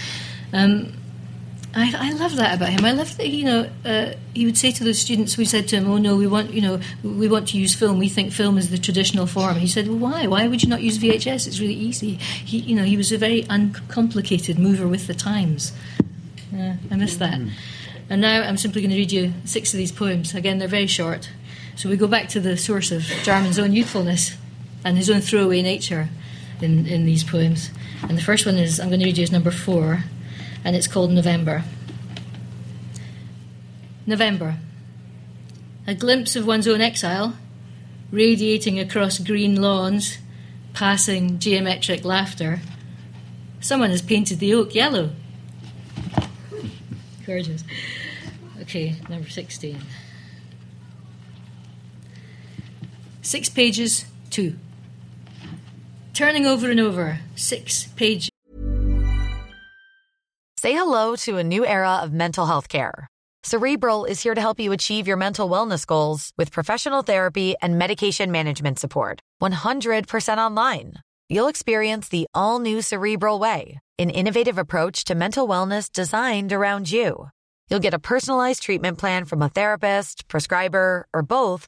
Speaker 8: Um, I, I love that about him. I love that you know uh, he would say to those students. We said to him, "Oh no, we want you know we want to use film. We think film is the traditional form." He said, "Well, why? Why would you not use VHS? It's really easy." He you know he was a very uncomplicated mover with the times. Uh, I miss that. And now I'm simply going to read you six of these poems. Again, they're very short. So we go back to the source of Jarman's own youthfulness and his own throwaway nature in, in these poems. And the first one is I'm going to read you as number four, and it's called November. November. A glimpse of one's own exile, radiating across green lawns, passing geometric laughter. Someone has painted the oak yellow. Gorgeous. Okay, number 16. Six pages, two. Turning over and over, six pages.
Speaker 9: Say hello to a new era of mental health care. Cerebral is here to help you achieve your mental wellness goals with professional therapy and medication management support. 100% online. You'll experience the all new Cerebral Way, an innovative approach to mental wellness designed around you. You'll get a personalized treatment plan from a therapist, prescriber, or both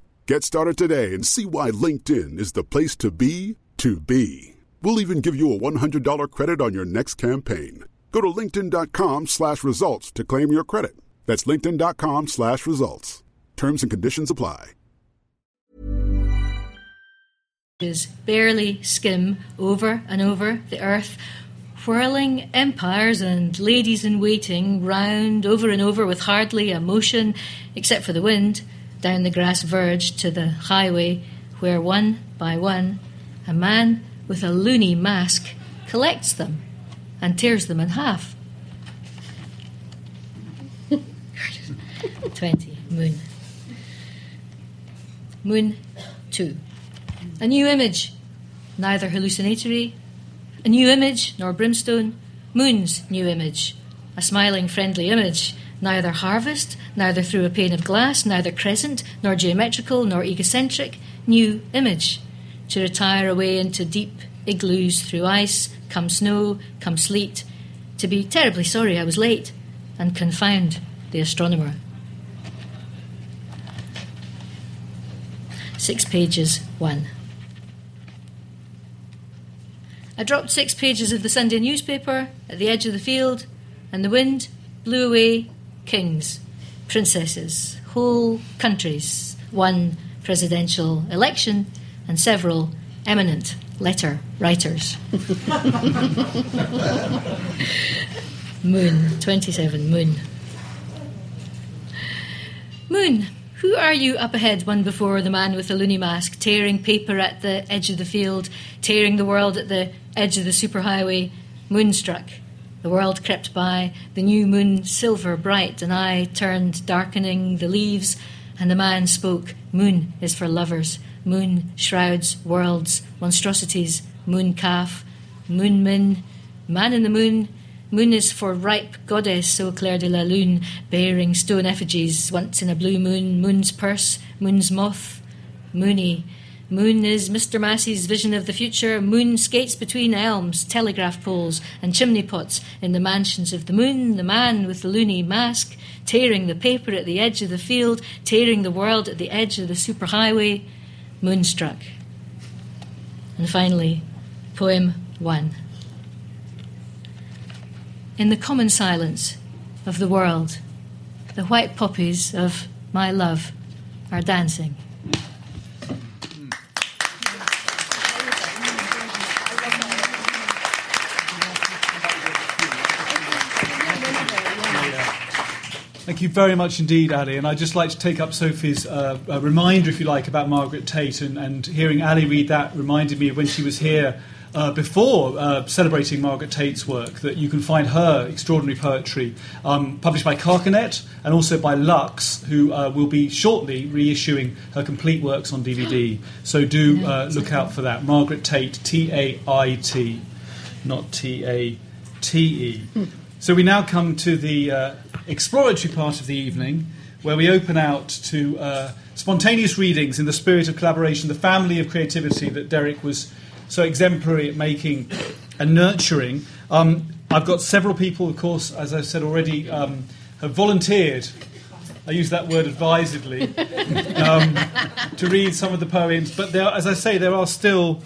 Speaker 10: Get started today and see why LinkedIn is the place to be to be. We'll even give you a $100 credit on your next campaign. Go to linkedin.com slash results to claim your credit. That's linkedin.com slash results. Terms and conditions apply.
Speaker 8: Is barely skim over and over the earth, whirling empires and ladies in waiting round over and over with hardly a motion except for the wind down the grass verge to the highway where one by one a man with a loony mask collects them and tears them in half. 20. Moon. Moon 2. A new image, neither hallucinatory, a new image nor brimstone, Moon's new image, a smiling, friendly image, neither harvest, neither through a pane of glass, neither crescent, nor geometrical, nor egocentric, new image, to retire away into deep igloos through ice, come snow, come sleet, to be terribly sorry I was late, and confound the astronomer. Six pages, one. I dropped six pages of the Sunday newspaper at the edge of the field, and the wind blew away kings, princesses, whole countries, one presidential election, and several eminent letter writers. moon, 27, Moon. Moon, who are you up ahead, one before the man with the loony mask, tearing paper at the edge of the field, tearing the world at the edge of the superhighway, moonstruck? The world crept by, the new moon silver bright, and I turned darkening the leaves, and the man spoke, Moon is for lovers. Moon shrouds worlds, monstrosities, moon calf, moon min, man in the moon. Moon is for ripe goddess, so Claire de la Lune, bearing stone effigies, once in a blue moon, moon's purse, moon's moth, moony, Moon is Mr. Massey's vision of the future. Moon skates between elms, telegraph poles, and chimney pots in the mansions of the moon, the man with the loony mask, tearing the paper at the edge of the field, tearing the world at the edge of the superhighway. Moonstruck. And finally, poem one. In the common silence of the world, the white poppies of my love are dancing.
Speaker 3: Thank you very much indeed, Ali. And I'd just like to take up Sophie's uh, reminder, if you like, about Margaret Tait. And, and, hearing Ali read that reminded me of when she was here uh, before uh, celebrating Margaret Tait's work, that you can find her extraordinary poetry um, published by Carcanet and also by Lux, who uh, will be shortly reissuing her complete works on DVD. So do uh, look out for that. Margaret Tait, T A I T, not T A T E. So we now come to the uh, exploratory part of the evening, where we open out to uh, spontaneous readings in the spirit of collaboration, the family of creativity that Derek was so exemplary at making and nurturing. Um, I've got several people, of course, as I've said already, um, have volunteered. I use that word advisedly um, to read some of the poems, but there, as I say, there are still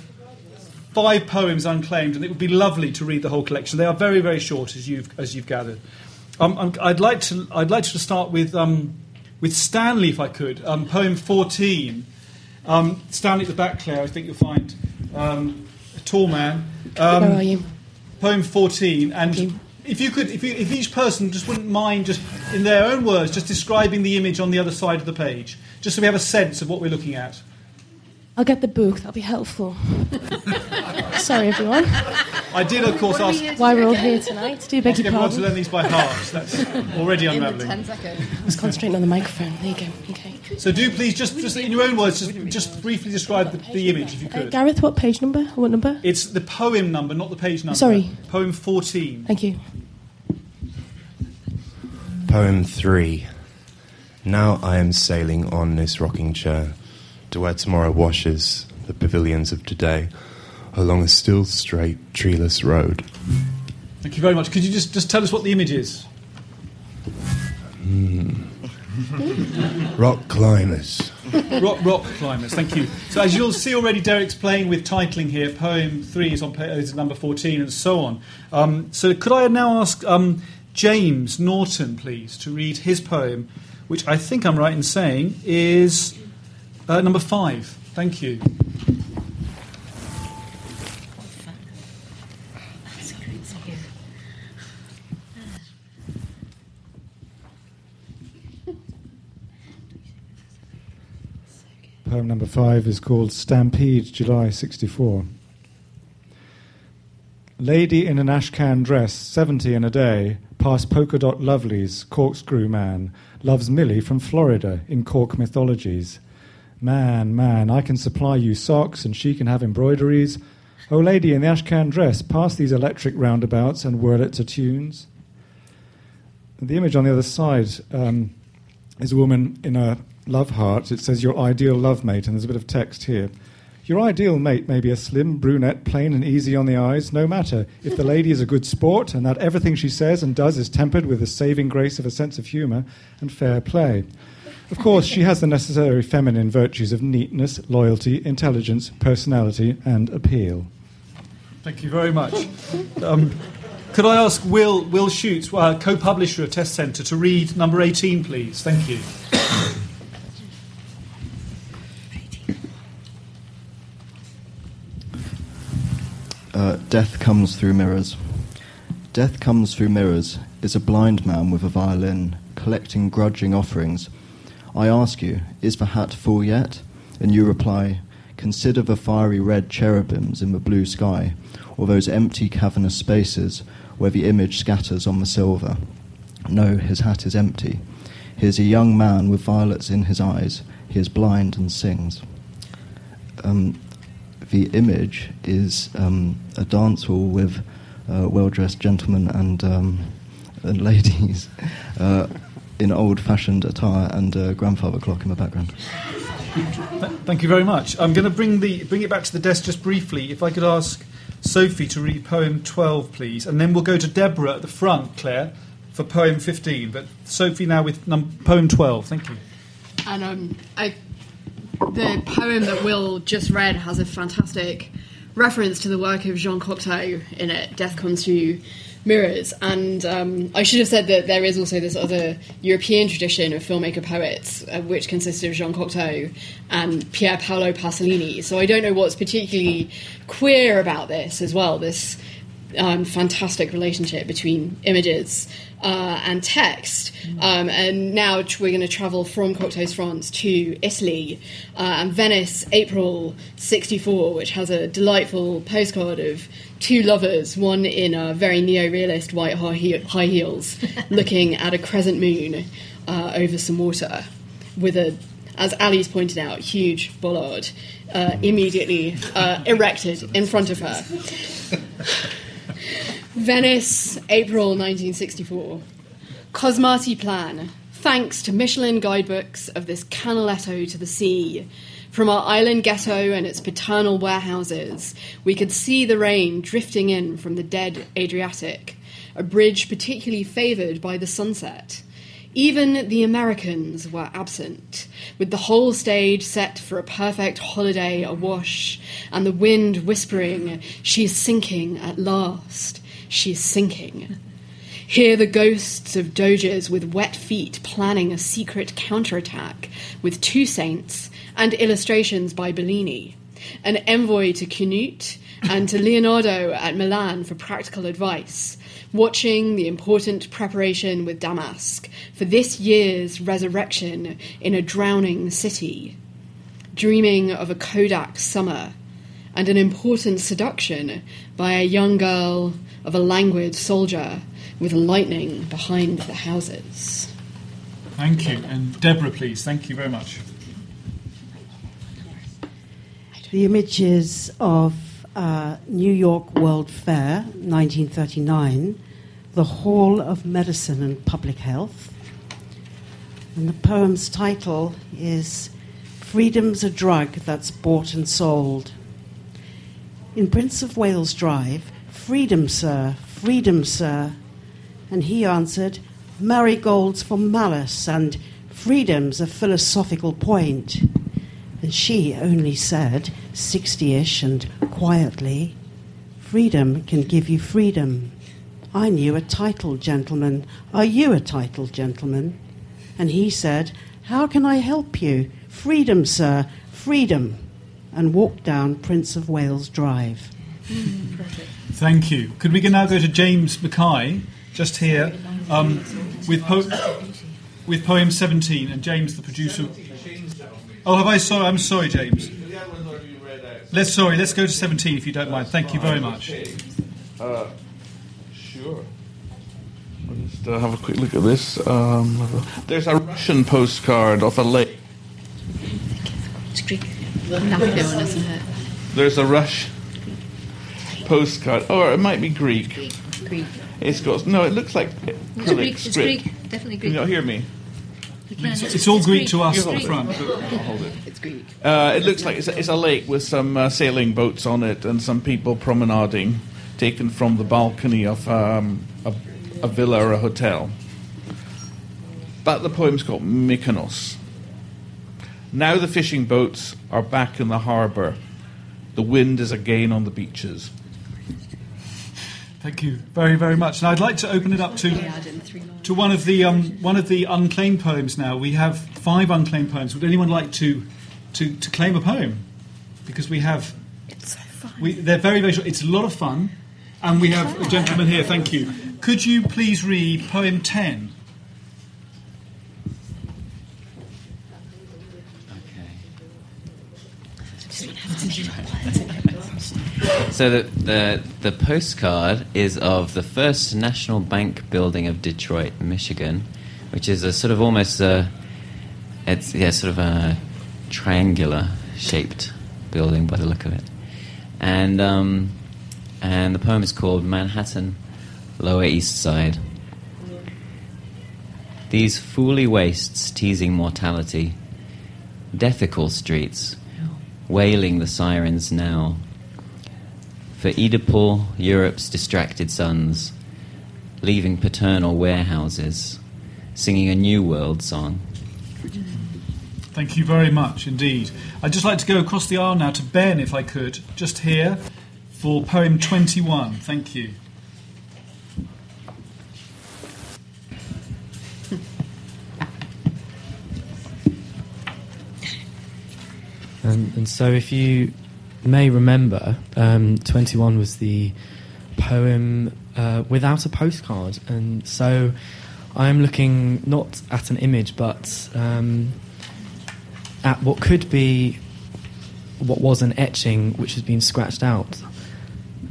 Speaker 3: five poems unclaimed, and it would be lovely to read the whole collection. They are very, very short, as you've as you've gathered. Um, I'd like to I'd like to start with um, with Stanley, if I could. Um, poem fourteen. Um, Stanley at the back, Claire. I think you'll find um, a tall man.
Speaker 11: Um, Where are you?
Speaker 3: Poem fourteen, and if you could, if, you, if each person just wouldn't mind, just in their own words, just describing the image on the other side of the page, just so we have a sense of what we're looking at.
Speaker 11: I'll get the book. That'll be helpful. Sorry, everyone.
Speaker 3: I did, of course, ask
Speaker 11: why we're all here tonight. Do you beg your
Speaker 3: everyone
Speaker 11: pardon.
Speaker 3: to learn these by heart. That's already unravelling.
Speaker 11: I was concentrating on the microphone. There you go. Okay.
Speaker 3: So do please just, just in your own words, just, just briefly describe the, the image, if you
Speaker 11: Uh,
Speaker 3: could.
Speaker 11: Gareth, what page number? What number?
Speaker 3: It's the poem number, not the page number.
Speaker 11: Sorry.
Speaker 3: Poem 14.
Speaker 11: Thank you.
Speaker 12: Poem 3. Now I am sailing on this rocking chair to where tomorrow washes the pavilions of today along a still straight, treeless road.
Speaker 3: Thank you very much. Could you just, just tell us what the image is?
Speaker 12: Rock climbers.
Speaker 3: rock, rock climbers. Thank you. So as you'll see already, Derek's playing with titling here. Poem three is on is number fourteen, and so on. Um, so could I now ask um, James Norton, please, to read his poem, which I think I'm right in saying is uh, number five. Thank you.
Speaker 13: Poem number five is called Stampede, July 64. Lady in an ashcan dress, 70 in a day, past polka dot lovelies, corkscrew man, loves Millie from Florida in cork mythologies. Man, man, I can supply you socks and she can have embroideries. Oh, lady in the ashcan dress, pass these electric roundabouts and whirl it to tunes. The image on the other side um, is a woman in a love heart. It says your ideal love mate, and there's a bit of text here. Your ideal mate may be a slim brunette, plain and easy on the eyes, no matter if the lady is a good sport and that everything she says and does is tempered with the saving grace of a sense of humour and fair play. Of course, she has the necessary feminine virtues of neatness, loyalty, intelligence, personality, and appeal.
Speaker 3: Thank you very much. Um, could I ask Will Will Shutes, uh, co-publisher of Test Centre, to read number eighteen, please? Thank you.
Speaker 14: Uh, death comes through mirrors. Death comes through mirrors is a blind man with a violin collecting grudging offerings. I ask you, is the hat full yet? And you reply, consider the fiery red cherubims in the blue sky, or those empty cavernous spaces where the image scatters on the silver. No, his hat is empty. He is a young man with violets in his eyes. He is blind and sings. Um, the image is um, a dance hall with uh, well-dressed gentlemen and, um, and ladies uh, in old-fashioned attire and a grandfather clock in the background.
Speaker 3: Thank you very much. I'm going to bring the bring it back to the desk just briefly. If I could ask Sophie to read poem 12, please, and then we'll go to Deborah at the front, Claire, for poem 15. But Sophie now with num- poem 12. Thank you.
Speaker 7: And um, I, the poem that Will just read has a fantastic reference to the work of Jean Cocteau in it, Death Comes Through Mirrors. And um, I should have said that there is also this other European tradition of filmmaker poets, uh, which consisted of Jean Cocteau and Pier Paolo Pasolini. So I don't know what's particularly queer about this as well, this um, fantastic relationship between images uh, and text. Um, and now we're going to travel from Cocteau's France to Italy uh, and Venice, April 64, which has a delightful postcard of two lovers, one in a very neo realist white high, high heels, looking at a crescent moon uh, over some water with a as Ali's pointed out, huge bollard uh, immediately uh, erected in front of her. Venice, April 1964. Cosmati Plan. Thanks to Michelin guidebooks of this canaletto to the sea. From our island ghetto and its paternal warehouses, we could see the rain drifting in from the dead Adriatic, a bridge particularly favoured by the sunset. Even the Americans were absent, with the whole stage set for a perfect holiday awash, and the wind whispering, She is sinking at last, she is sinking. Hear the ghosts of doges with wet feet planning a secret counterattack with two saints and illustrations by Bellini. An envoy to Canute and to Leonardo at Milan for practical advice, watching the important preparation with Damask for this year's resurrection in a drowning city, dreaming of a Kodak summer and an important seduction by a young girl of a languid soldier with lightning behind the houses.
Speaker 3: Thank you. And Deborah, please. Thank you very much.
Speaker 15: The images of uh, New York World Fair, 1939, the Hall of Medicine and Public Health. And the poem's title is Freedom's a Drug That's Bought and Sold. In Prince of Wales Drive, Freedom, sir, freedom, sir. And he answered, Marigolds for malice, and freedom's a philosophical point. And she only said, sixty ish and quietly, Freedom can give you freedom. I knew a titled gentleman. Are you a titled gentleman? And he said, How can I help you? Freedom, sir, freedom. And walked down Prince of Wales Drive.
Speaker 3: Mm, Thank you. Could we now go to James Mackay, just here, um, with, po- with poem 17, and James, the producer. Oh, have I? Sorry, I'm sorry, James. Let's sorry. Let's go to 17, if you don't mind. Thank you very much.
Speaker 6: Uh, sure. I'll just uh, have a quick look at this. Um, there's a Russian postcard of a lake.
Speaker 7: It's Greek. Napoli one, isn't it?
Speaker 6: There's a Rush postcard, or it might be Greek.
Speaker 8: Greek.
Speaker 6: It's got no. It looks like
Speaker 8: It's
Speaker 6: acrylic
Speaker 8: Greek. It's
Speaker 6: script.
Speaker 8: Greek. Definitely
Speaker 6: Can
Speaker 8: Greek.
Speaker 6: you hear me?
Speaker 3: It's, it's all Greek to us at the
Speaker 6: hold it.
Speaker 3: front.
Speaker 6: I'll hold it.
Speaker 7: It's Greek.
Speaker 6: Uh, it looks like it's a, it's a lake with some uh, sailing boats on it and some people promenading, taken from the balcony of um, a, a villa or a hotel. But the poem's called Mykonos. Now the fishing boats are back in the harbour. The wind is again on the beaches.
Speaker 3: Thank you very, very much. And I'd like to open it up to to one of the um, one of the unclaimed poems. Now we have five unclaimed poems. Would anyone like to to, to claim a poem? Because we have.
Speaker 7: It's so fun.
Speaker 3: We, they're very, very short. It's a lot of fun, and we have a gentleman here. Thank you. Could you please read poem ten?
Speaker 16: So the, the the postcard is of the First National Bank building of Detroit, Michigan, which is a sort of almost a it's yeah sort of a triangular shaped building by the look of it, and um, and the poem is called Manhattan, Lower East Side. These fooly wastes teasing mortality, deathical streets, wailing the sirens now. For Oedipal, Europe's distracted sons, leaving paternal warehouses, singing a new world song.
Speaker 3: Thank you very much indeed. I'd just like to go across the aisle now to Ben, if I could, just here for poem 21. Thank you.
Speaker 17: Um, and so, if you may remember, um, 21 was the poem uh, without a postcard. And so, I'm looking not at an image, but um, at what could be what was an etching which has been scratched out,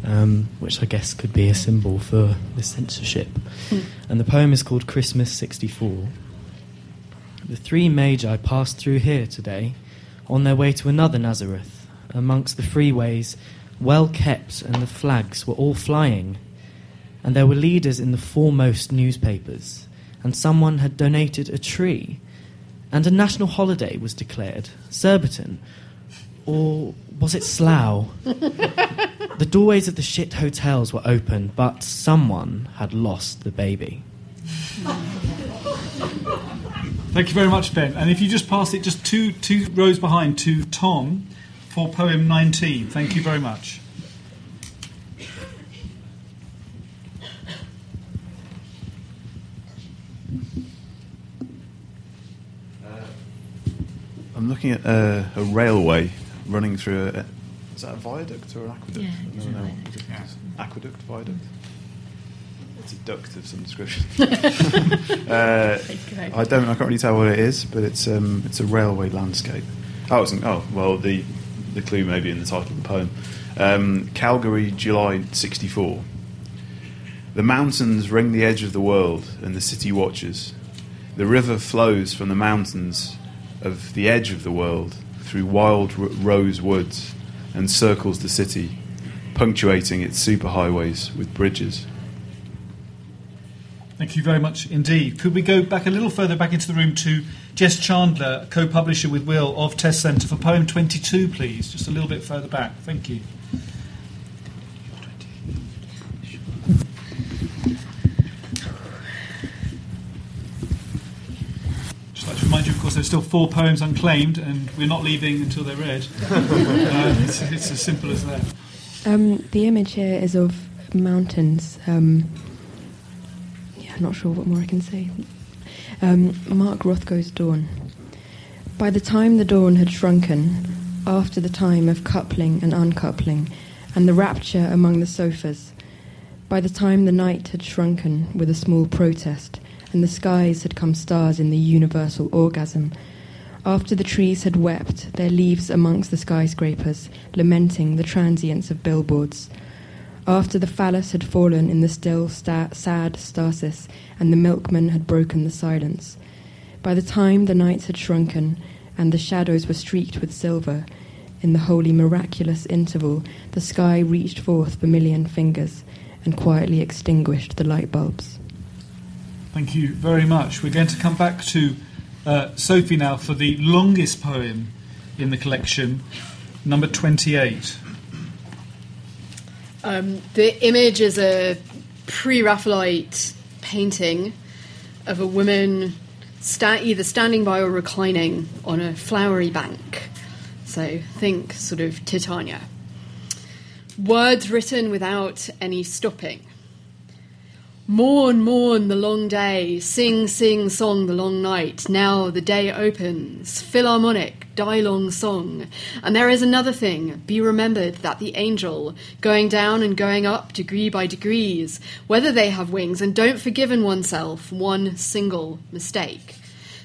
Speaker 17: um, which I guess could be a symbol for the censorship. And the poem is called Christmas 64. The three magi passed through here today on their way to another Nazareth, amongst the freeways, well kept, and the flags were all flying. And there were leaders in the foremost newspapers, and someone had donated a tree, and a national holiday was declared Surbiton, or was it Slough? the doorways of the shit hotels were open, but someone had lost the baby.
Speaker 3: Thank you very much, Ben. And if you just pass it just two, two rows behind to Tom for poem 19. Thank you very much.
Speaker 18: I'm looking at a, a railway running through a. Is that a viaduct or an aqueduct?
Speaker 8: Yeah,
Speaker 18: I
Speaker 8: it's
Speaker 18: don't
Speaker 8: a
Speaker 18: know.
Speaker 8: viaduct.
Speaker 18: Is it- is it Aqueduct, viaduct. It's a duct of some description. uh, I don't. I can't really tell what it is, but it's um, it's a railway landscape. Oh, it's an, oh well. The the clue may be in the title of the poem. Um, Calgary, July '64. The mountains ring the edge of the world, and the city watches. The river flows from the mountains of the edge of the world through wild r- rose woods and circles the city, punctuating its superhighways with bridges.
Speaker 3: Thank you very much indeed. Could we go back a little further back into the room to Jess Chandler, co publisher with Will of Test Centre, for poem 22, please? Just a little bit further back. Thank you. Just like to remind you, of course, there's still four poems unclaimed, and we're not leaving until they're read. uh, it's, it's as simple as that.
Speaker 19: Um, the image here is of mountains. Um, yeah, I'm not sure what more I can say. Um, Mark Rothko's Dawn. By the time the dawn had shrunken, after the time of coupling and uncoupling, and the rapture among the sofas, by the time the night had shrunken with a small protest, and the skies had come stars in the universal orgasm, after the trees had wept, their leaves amongst the skyscrapers, lamenting the transience of billboards. After the phallus had fallen in the still sta- sad stasis, and the milkman had broken the silence. By the time the nights had shrunken, and the shadows were streaked with silver, in the holy miraculous interval, the sky reached forth vermilion fingers, and quietly extinguished the light bulbs.
Speaker 3: Thank you very much. We're going to come back to uh, Sophie now for the longest poem in the collection, number 28.
Speaker 7: Um, the image is a pre Raphaelite painting of a woman sta- either standing by or reclining on a flowery bank. So think sort of Titania. Words written without any stopping. Mourn, mourn the long day, sing, sing, song the long night. Now the day opens, philharmonic, die long song. And there is another thing be remembered that the angel, going down and going up degree by degrees, whether they have wings, and don't forgive in oneself one single mistake.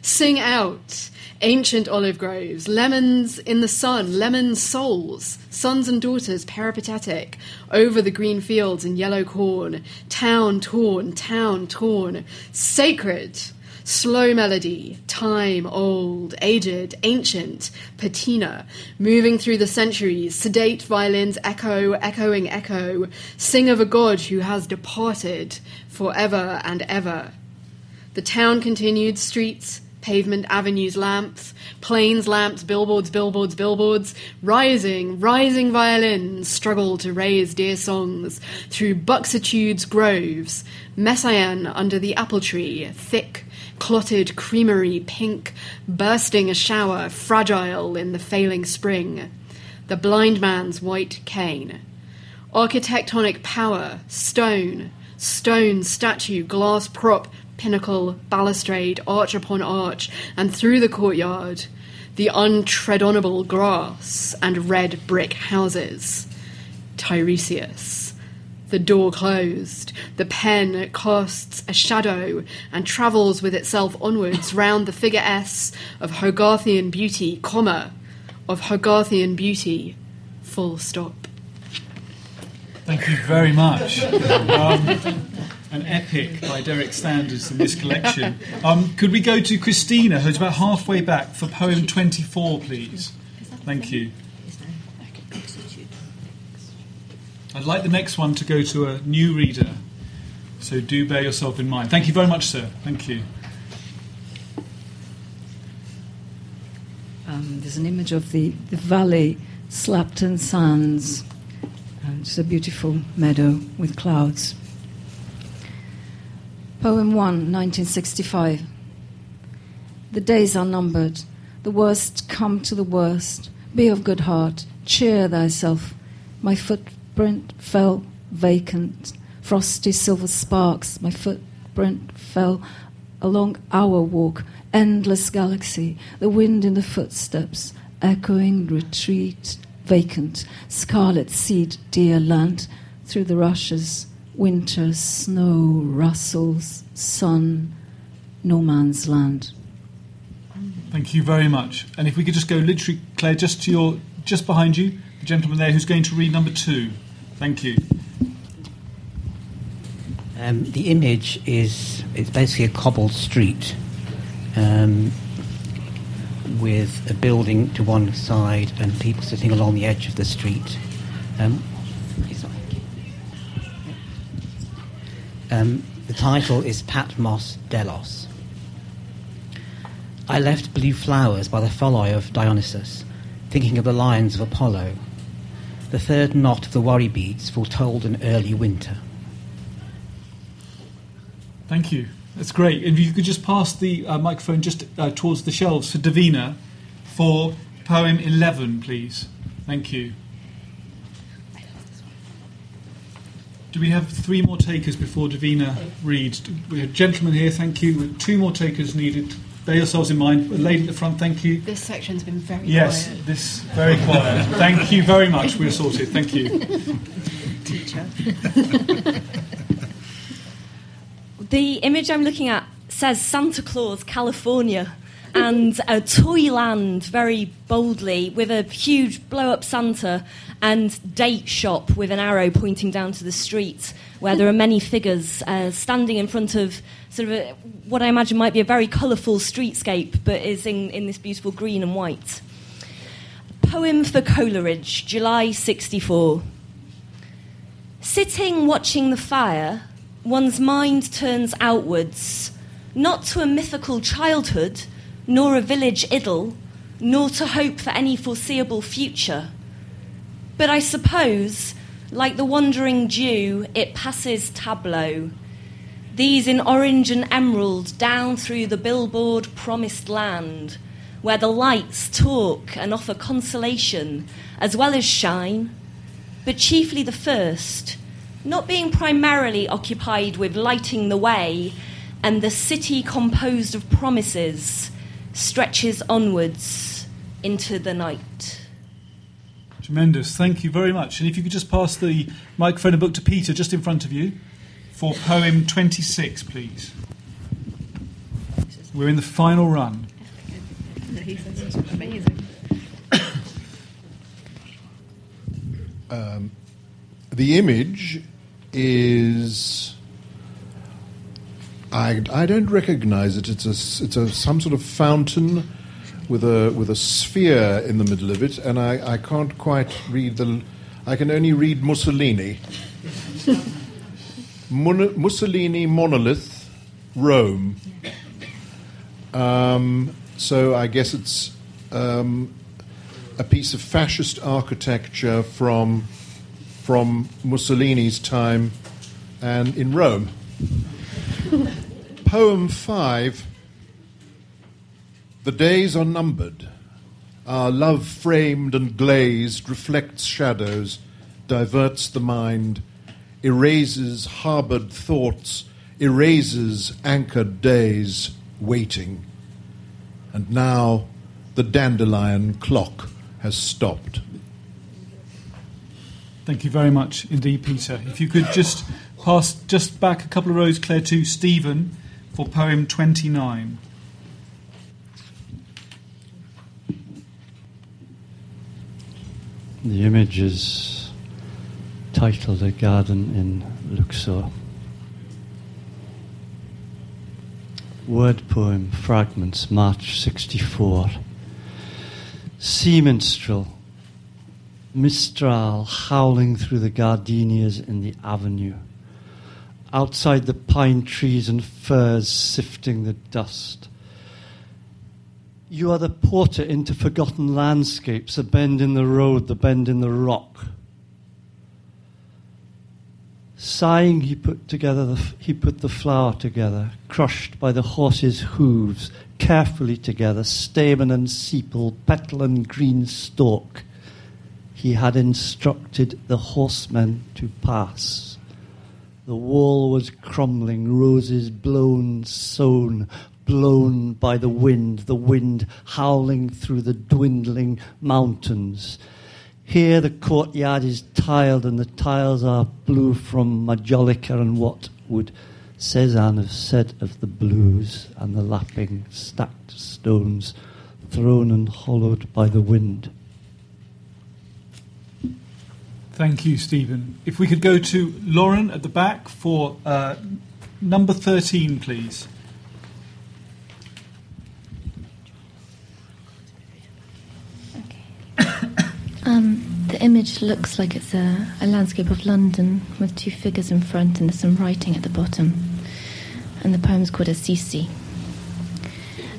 Speaker 7: Sing out, ancient olive groves, lemons in the sun, lemon souls, sons and daughters peripatetic, over the green fields and yellow corn, town torn, town torn, sacred, slow melody, time old, aged, ancient, patina, moving through the centuries, sedate violins echo, echoing echo, sing of a god who has departed forever and ever. The town continued, streets, pavement avenues lamps, planes lamps, billboards, billboards, billboards, rising, rising violins struggle to raise dear songs through Buxtehude's groves, Messiaen under the apple tree, thick, clotted creamery pink, bursting a shower, fragile in the failing spring, the blind man's white cane. Architectonic power, stone, stone, statue, glass prop, pinnacle, balustrade, arch upon arch, and through the courtyard, the untreadonable grass and red brick houses. Tiresias. The door closed. The pen casts a shadow and travels with itself onwards round the figure S of Hogarthian beauty, comma, of Hogarthian beauty, full stop.
Speaker 3: Thank you very much. Um, an epic by Derek Standards in this collection. Um, could we go to Christina, who's about halfway back, for poem 24, please? Thank you. I'd like the next one to go to a new reader, so do bear yourself in mind. Thank you very much, sir. Thank you.
Speaker 20: Um, there's an image of the, the valley, Slapton Sands. And it's a beautiful meadow with clouds. Poem 1, 1965. The days are numbered. The worst come to the worst. Be of good heart. Cheer thyself. My footprint fell vacant. Frosty silver sparks. My footprint fell along our walk. Endless galaxy. The wind in the footsteps. Echoing retreat. Vacant. Scarlet seed, dear land. Through the rushes winter, snow, rustles, sun, no man's land.
Speaker 3: Thank you very much. And if we could just go literally, Claire, just to your, just behind you, the gentleman there who's going to read number two. Thank you.
Speaker 21: Um, the image is it's basically a cobbled street um, with a building to one side and people sitting along the edge of the street. Um, Um, the title is Patmos Delos. I left blue flowers by the phalloi of Dionysus, thinking of the lions of Apollo. The third knot of the worry beads foretold an early winter.
Speaker 3: Thank you. That's great. If you could just pass the uh, microphone just uh, towards the shelves for Davina for poem 11, please. Thank you. Do we have three more takers before Davina reads? We have a gentleman here, thank you. With two more takers needed. Bear yourselves in mind. A lady at the front, thank you.
Speaker 7: This section's been very
Speaker 3: yes,
Speaker 7: quiet.
Speaker 3: this very quiet. thank you very much. We're sorted. Thank you.
Speaker 22: Teacher. the image I'm looking at says Santa Claus, California and a Toyland very boldly with a huge blow up Santa and date shop with an arrow pointing down to the street where there are many figures uh, standing in front of sort of a, what I imagine might be a very colourful streetscape but is in, in this beautiful green and white. Poem for Coleridge, July 64. Sitting watching the fire, one's mind turns outwards, not to a mythical childhood nor a village idyll, nor to hope for any foreseeable future. But I suppose, like the wandering dew, it passes tableau. These in orange and emerald down through the billboard promised land, where the lights talk and offer consolation as well as shine, but chiefly the first, not being primarily occupied with lighting the way and the city composed of promises stretches onwards into the night.
Speaker 3: Tremendous. Thank you very much. And if you could just pass the microphone and book to Peter just in front of you for poem 26, please. We're in the final run.
Speaker 23: Um, the image is I, I don't recognize it. It's a, it's a, some sort of fountain with a, with a sphere in the middle of it, and I, I can't quite read the. I can only read Mussolini. Mon- Mussolini monolith, Rome. Um, so I guess it's um, a piece of fascist architecture from from Mussolini's time and in Rome. Poem five. The days are numbered. Our love framed and glazed reflects shadows, diverts the mind, erases harbored thoughts, erases anchored days, waiting. And now the dandelion clock has stopped.
Speaker 3: Thank you very much indeed, Peter. If you could just pass just back a couple of rows, Claire, to Stephen for poem 29.
Speaker 24: The image is titled A Garden in Luxor. Word poem fragments, March 64. Sea minstrel, Mistral howling through the gardenias in the avenue. Outside the pine trees and firs sifting the dust. You are the porter into forgotten landscapes, a bend in the road, the bend in the rock. Sighing, he put together the, he put the flower together, crushed by the horse's hooves, carefully together, stamen and sepal, petal and green stalk. He had instructed the horsemen to pass. The wall was crumbling, roses blown, sown, blown by the wind, the wind howling through the dwindling mountains. Here the courtyard is tiled, and the tiles are blue from majolica and what would Cezanne have said of the blues and the lapping stacked stones thrown and hollowed by the wind.
Speaker 3: Thank you, Stephen. If we could go to Lauren at the back for uh, number 13, please.
Speaker 25: Um, the image looks like it's a, a landscape of London with two figures in front and there's some writing at the bottom. And the poem's called Assisi.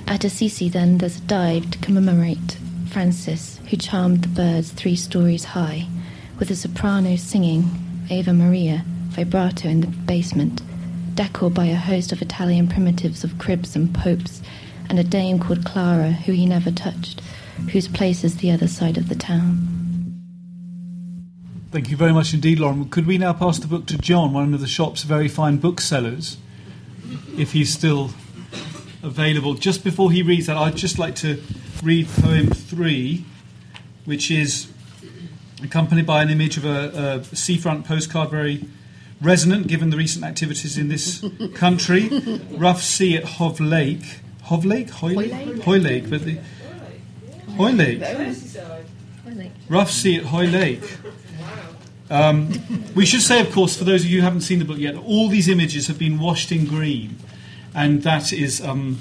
Speaker 25: At Assisi, then, there's a dive to commemorate Francis, who charmed the birds three stories high, with a soprano singing Ave Maria vibrato in the basement, decorated by a host of Italian primitives of cribs and popes, and a dame called Clara, who he never touched, whose place is the other side of the town.
Speaker 3: Thank you very much indeed, Lauren. Could we now pass the book to John, one of the shop's very fine booksellers, if he's still available? Just before he reads that, I'd just like to read poem three, which is accompanied by an image of a, a seafront postcard, very resonant given the recent activities in this country. Rough sea at Hove Lake. Hove Lake? Hoy Lake? Hoy Lake. But the, Hoy Lake. Rough sea at Hoy Lake. Um, we should say, of course, for those of you who haven't seen the book yet, all these images have been washed in green, and that is um,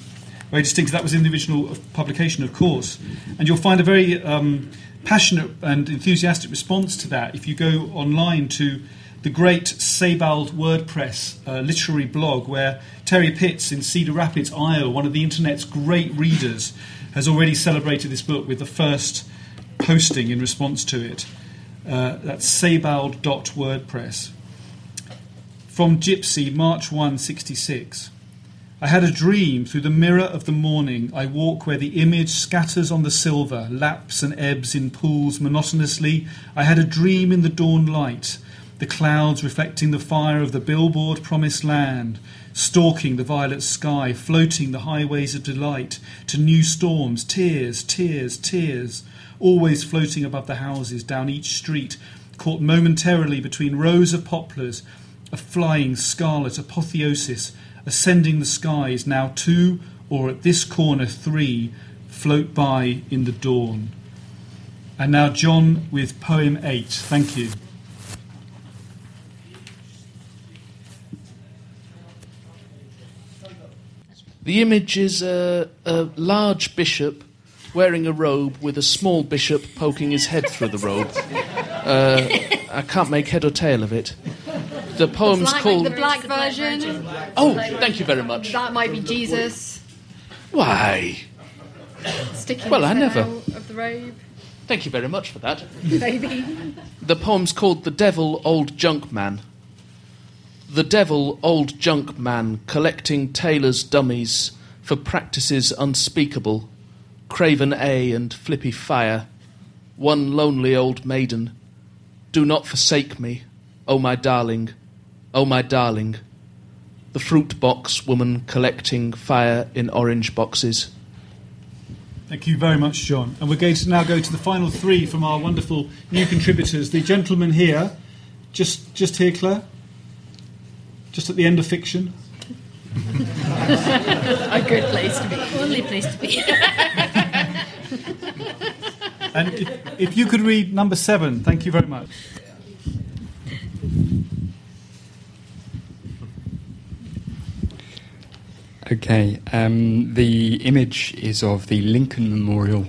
Speaker 3: very distinct. That was in the original publication, of course, and you'll find a very um, passionate and enthusiastic response to that if you go online to the great Sebald WordPress uh, literary blog, where Terry Pitts in Cedar Rapids, Iowa, one of the internet's great readers, has already celebrated this book with the first posting in response to it. Uh, that's sebald.wordpress. From Gypsy, March 1, 66. I had a dream through the mirror of the morning. I walk where the image scatters on the silver, laps and ebbs in pools monotonously. I had a dream in the dawn light, the clouds reflecting the fire of the billboard promised land, stalking the violet sky, floating the highways of delight to new storms, tears, tears, tears always floating above the houses down each street, caught momentarily between rows of poplars, a flying scarlet apotheosis, ascending the skies, now two, or at this corner three, float by in the dawn. And now John with poem eight. Thank you.
Speaker 6: The image is a, a large bishop wearing a robe with a small bishop poking his head through the robe. Uh, I can't make head or tail of it. The poem's
Speaker 7: Black-
Speaker 6: called.
Speaker 7: the black version.
Speaker 6: Oh, thank you very much.
Speaker 7: That might be Jesus.
Speaker 6: Why?
Speaker 7: Sticking
Speaker 6: Well, I never-
Speaker 7: of the robe,
Speaker 6: Thank you very much for that.
Speaker 7: maybe.
Speaker 6: The poem's called The Devil Old Junk Man. The devil old junk man collecting tailor's dummies for practices unspeakable. Craven A and Flippy Fire. One lonely old maiden. Do not forsake me, oh my darling, oh my darling. The fruit box woman collecting fire in orange boxes.
Speaker 3: Thank you very much, John. And we're going to now go to the final three from our wonderful new contributors. The gentleman here, just just here, Claire, just at the end of fiction.
Speaker 8: a good place to be. Only place to be.
Speaker 3: And if, if you could read number seven, thank you very much.
Speaker 26: Okay, um, the image is of the Lincoln Memorial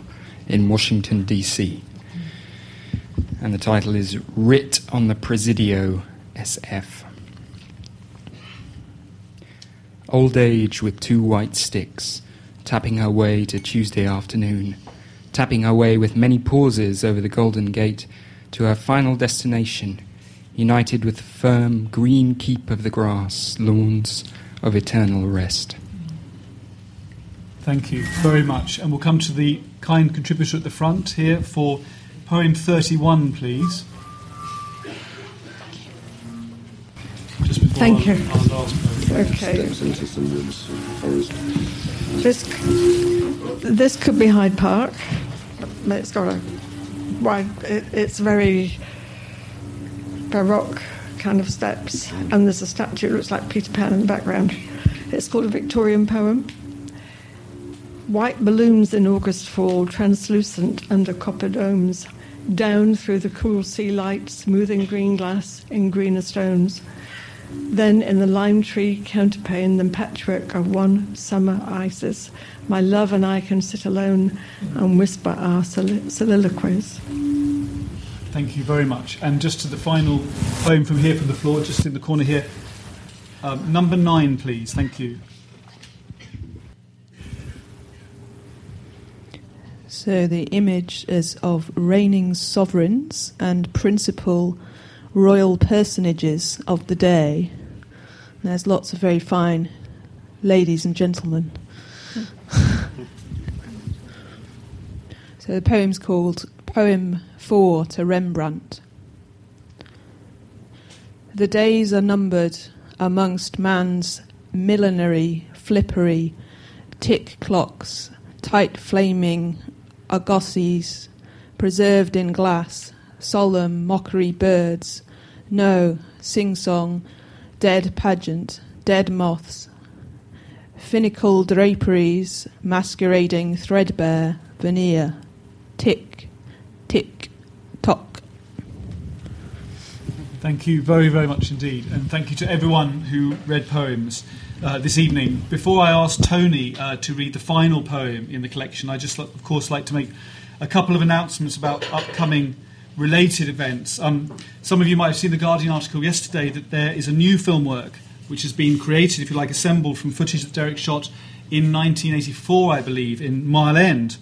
Speaker 26: in Washington, D.C. And the title is Writ on the Presidio SF. Old age with two white sticks, tapping her way to Tuesday afternoon, tapping her way with many pauses over the Golden Gate to her final destination, united with the firm green keep of the grass, lawns of eternal rest.
Speaker 3: Thank you very much. And we'll come to the kind contributor at the front here for poem 31, please. Just before
Speaker 27: Thank
Speaker 3: our,
Speaker 27: you.
Speaker 3: our last poem.
Speaker 27: Okay. This this could be Hyde Park, it's got a wide. It, it's very baroque kind of steps, and there's a statue that looks like Peter Pan in the background. It's called a Victorian poem. White balloons in August fall, translucent under copper domes, down through the cool sea light, smoothing green glass in greener stones. Then in the lime tree counterpane, the patchwork of one summer isis, my love and I can sit alone and whisper our solilo- soliloquies.
Speaker 3: Thank you very much. And just to the final poem from here, from the floor, just in the corner here. Um, number nine, please. Thank you.
Speaker 28: So the image is of reigning sovereigns and principal royal personages of the day. There's lots of very fine ladies and gentlemen. so the poem's called Poem 4 to Rembrandt. The days are numbered amongst man's millinery, flippery, tick clocks, tight flaming argosies, preserved in glass, solemn mockery birds, no sing song, dead pageant, dead moths, finical draperies masquerading threadbare veneer, tick, tick, tock.
Speaker 3: Thank you very, very much indeed. And thank you to everyone who read poems uh, this evening. Before I ask Tony uh, to read the final poem in the collection, I just, of course, like to make a couple of announcements about upcoming related events. Um, some of you might have seen the Guardian article yesterday that there is a new film work which has been created, if you like, assembled from footage that Derek shot in 1984, I believe, in Mile End,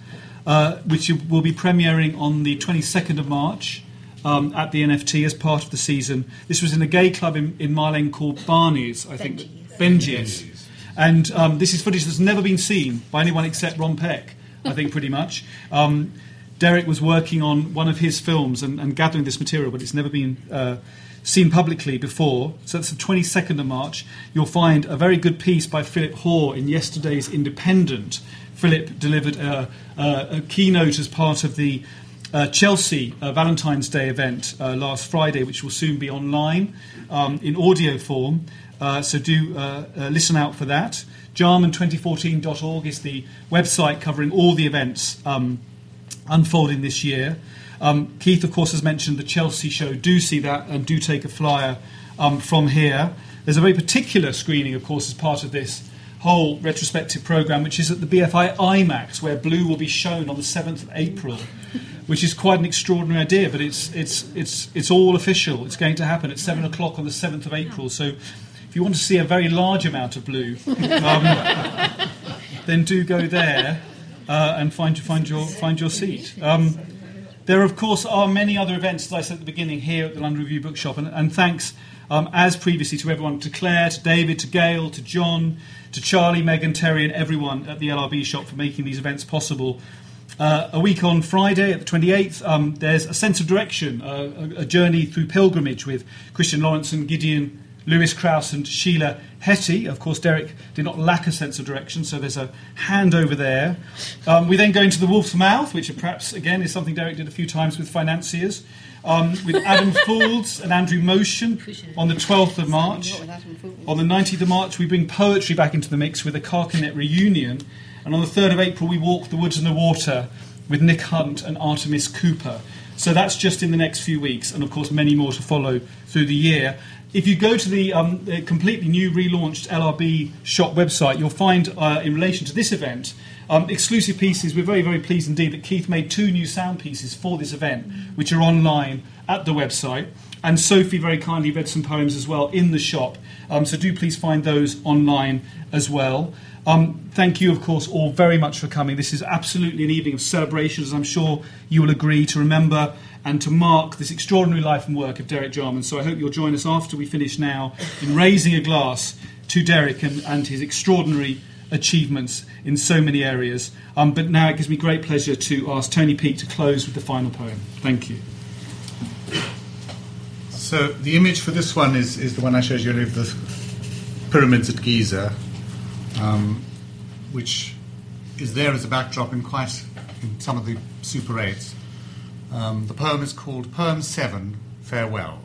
Speaker 3: uh, which will be premiering on the 22nd of March um, at the NFT as part of the season. This was in a gay club in, in Mile End called Barney's, I think. Benji's. And um, this is footage that's never been seen by anyone except Ron Peck, I think, pretty much. Um, Derek was working on one of his films and, and gathering this material, but it's never been uh, seen publicly before. So that's the 22nd of March. You'll find a very good piece by Philip Hoare in yesterday's Independent. Philip delivered a, a, a keynote as part of the uh, Chelsea uh, Valentine's Day event uh, last Friday, which will soon be online um, in audio form. Uh, so do uh, uh, listen out for that. Jarman2014.org is the website covering all the events um, unfolding this year. Um, Keith, of course, has mentioned the Chelsea show. Do see that and do take a flyer um, from here. There's a very particular screening, of course, as part of this whole retrospective programme, which is at the BFI IMAX, where Blue will be shown on the 7th of April, which is quite an extraordinary idea, but it's, it's, it's, it's all official. It's going to happen at 7 o'clock on the 7th of April. So you want to see a very large amount of Blue, um, then do go there uh, and find, find, your, find your seat. Um, there, of course, are many other events, as I said at the beginning, here at the London Review Bookshop, and, and thanks, um, as previously, to everyone to Claire, to David, to Gail, to John, to Charlie, Megan, Terry, and everyone at the LRB shop for making these events possible. Uh, a week on Friday, at the 28th, um, there's a sense of direction, uh, a, a, journey through pilgrimage with Christian Lawrence and Gideon Lewis Kraus and Sheila Heti. Of course, Derek did not lack a sense of direction, so there's a hand over there. Um, we then go into the Wolf's Mouth, which perhaps, again, is something Derek did a few times with financiers, um, with Adam Foulds and Andrew Motion on the 12th of March. On the 19th of March, we bring poetry back into the mix with a Carcanet reunion. And on the 3rd of April, we walk the woods and the water with Nick Hunt and Artemis Cooper. So that's just in the next few weeks, and of course, many more to follow through the year. If you go to the, um, the completely new relaunched LRB shop website, you'll find, uh, in relation to this event, um, exclusive pieces. We're very, very pleased indeed that Keith made two new sound pieces for this event, which are online at the website. And Sophie very kindly read some poems as well in the shop. Um, so do please find those online as well. Um, thank you, of course, all very much for coming. This is absolutely an evening of celebration, as I'm sure you will agree, to remember and to mark this extraordinary life and work of Derek Jarman. So I hope you'll join us after we finish now in raising a glass to Derek and, and his extraordinary achievements in so many areas. Um, but now it gives me great pleasure to ask Tony Peake to close with the final poem. Thank you.
Speaker 5: So the image for this one is, is the one I showed you of the pyramids at Giza, um, which is there as a backdrop in quite in some of the Super 8s. Um, the poem is called Poem 7 Farewell.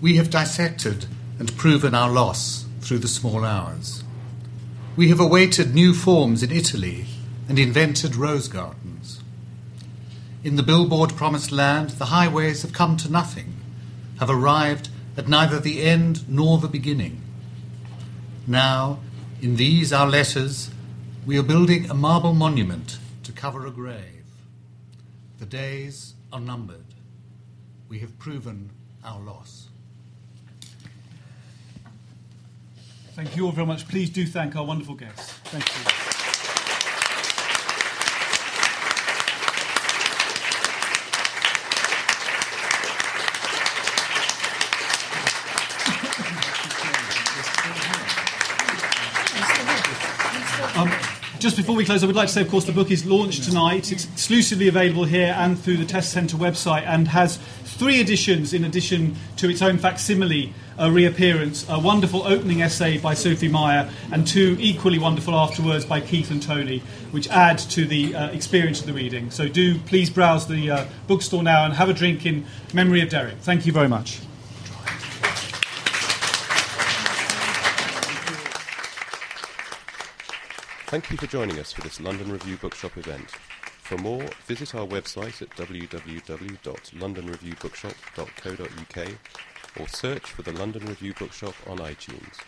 Speaker 5: We have dissected and proven our loss through the small hours. We have awaited new forms in Italy and invented rose gardens. In the billboard promised land, the highways have come to nothing, have arrived at neither the end nor the beginning. Now, in these our letters, we are building a marble monument to cover a grave. The days are numbered. We have proven our loss.
Speaker 3: Thank you all very much. Please do thank our wonderful guests. Thank you. Just before we close, I would like to say, of course, the book is launched tonight. It's exclusively available here and through the Test Centre website and has three editions in addition to its own facsimile uh, reappearance. A wonderful opening essay by Sophie Mayer and two equally wonderful afterwards by Keith and Tony, which add to the uh, experience of the reading. So do please browse the uh, bookstore now and have a drink in memory of Derek. Thank you very much.
Speaker 29: Thank you for joining us for this London Review Bookshop event. For more, visit our website at www.londonreviewbookshop.co.uk or search for the London Review Bookshop on iTunes.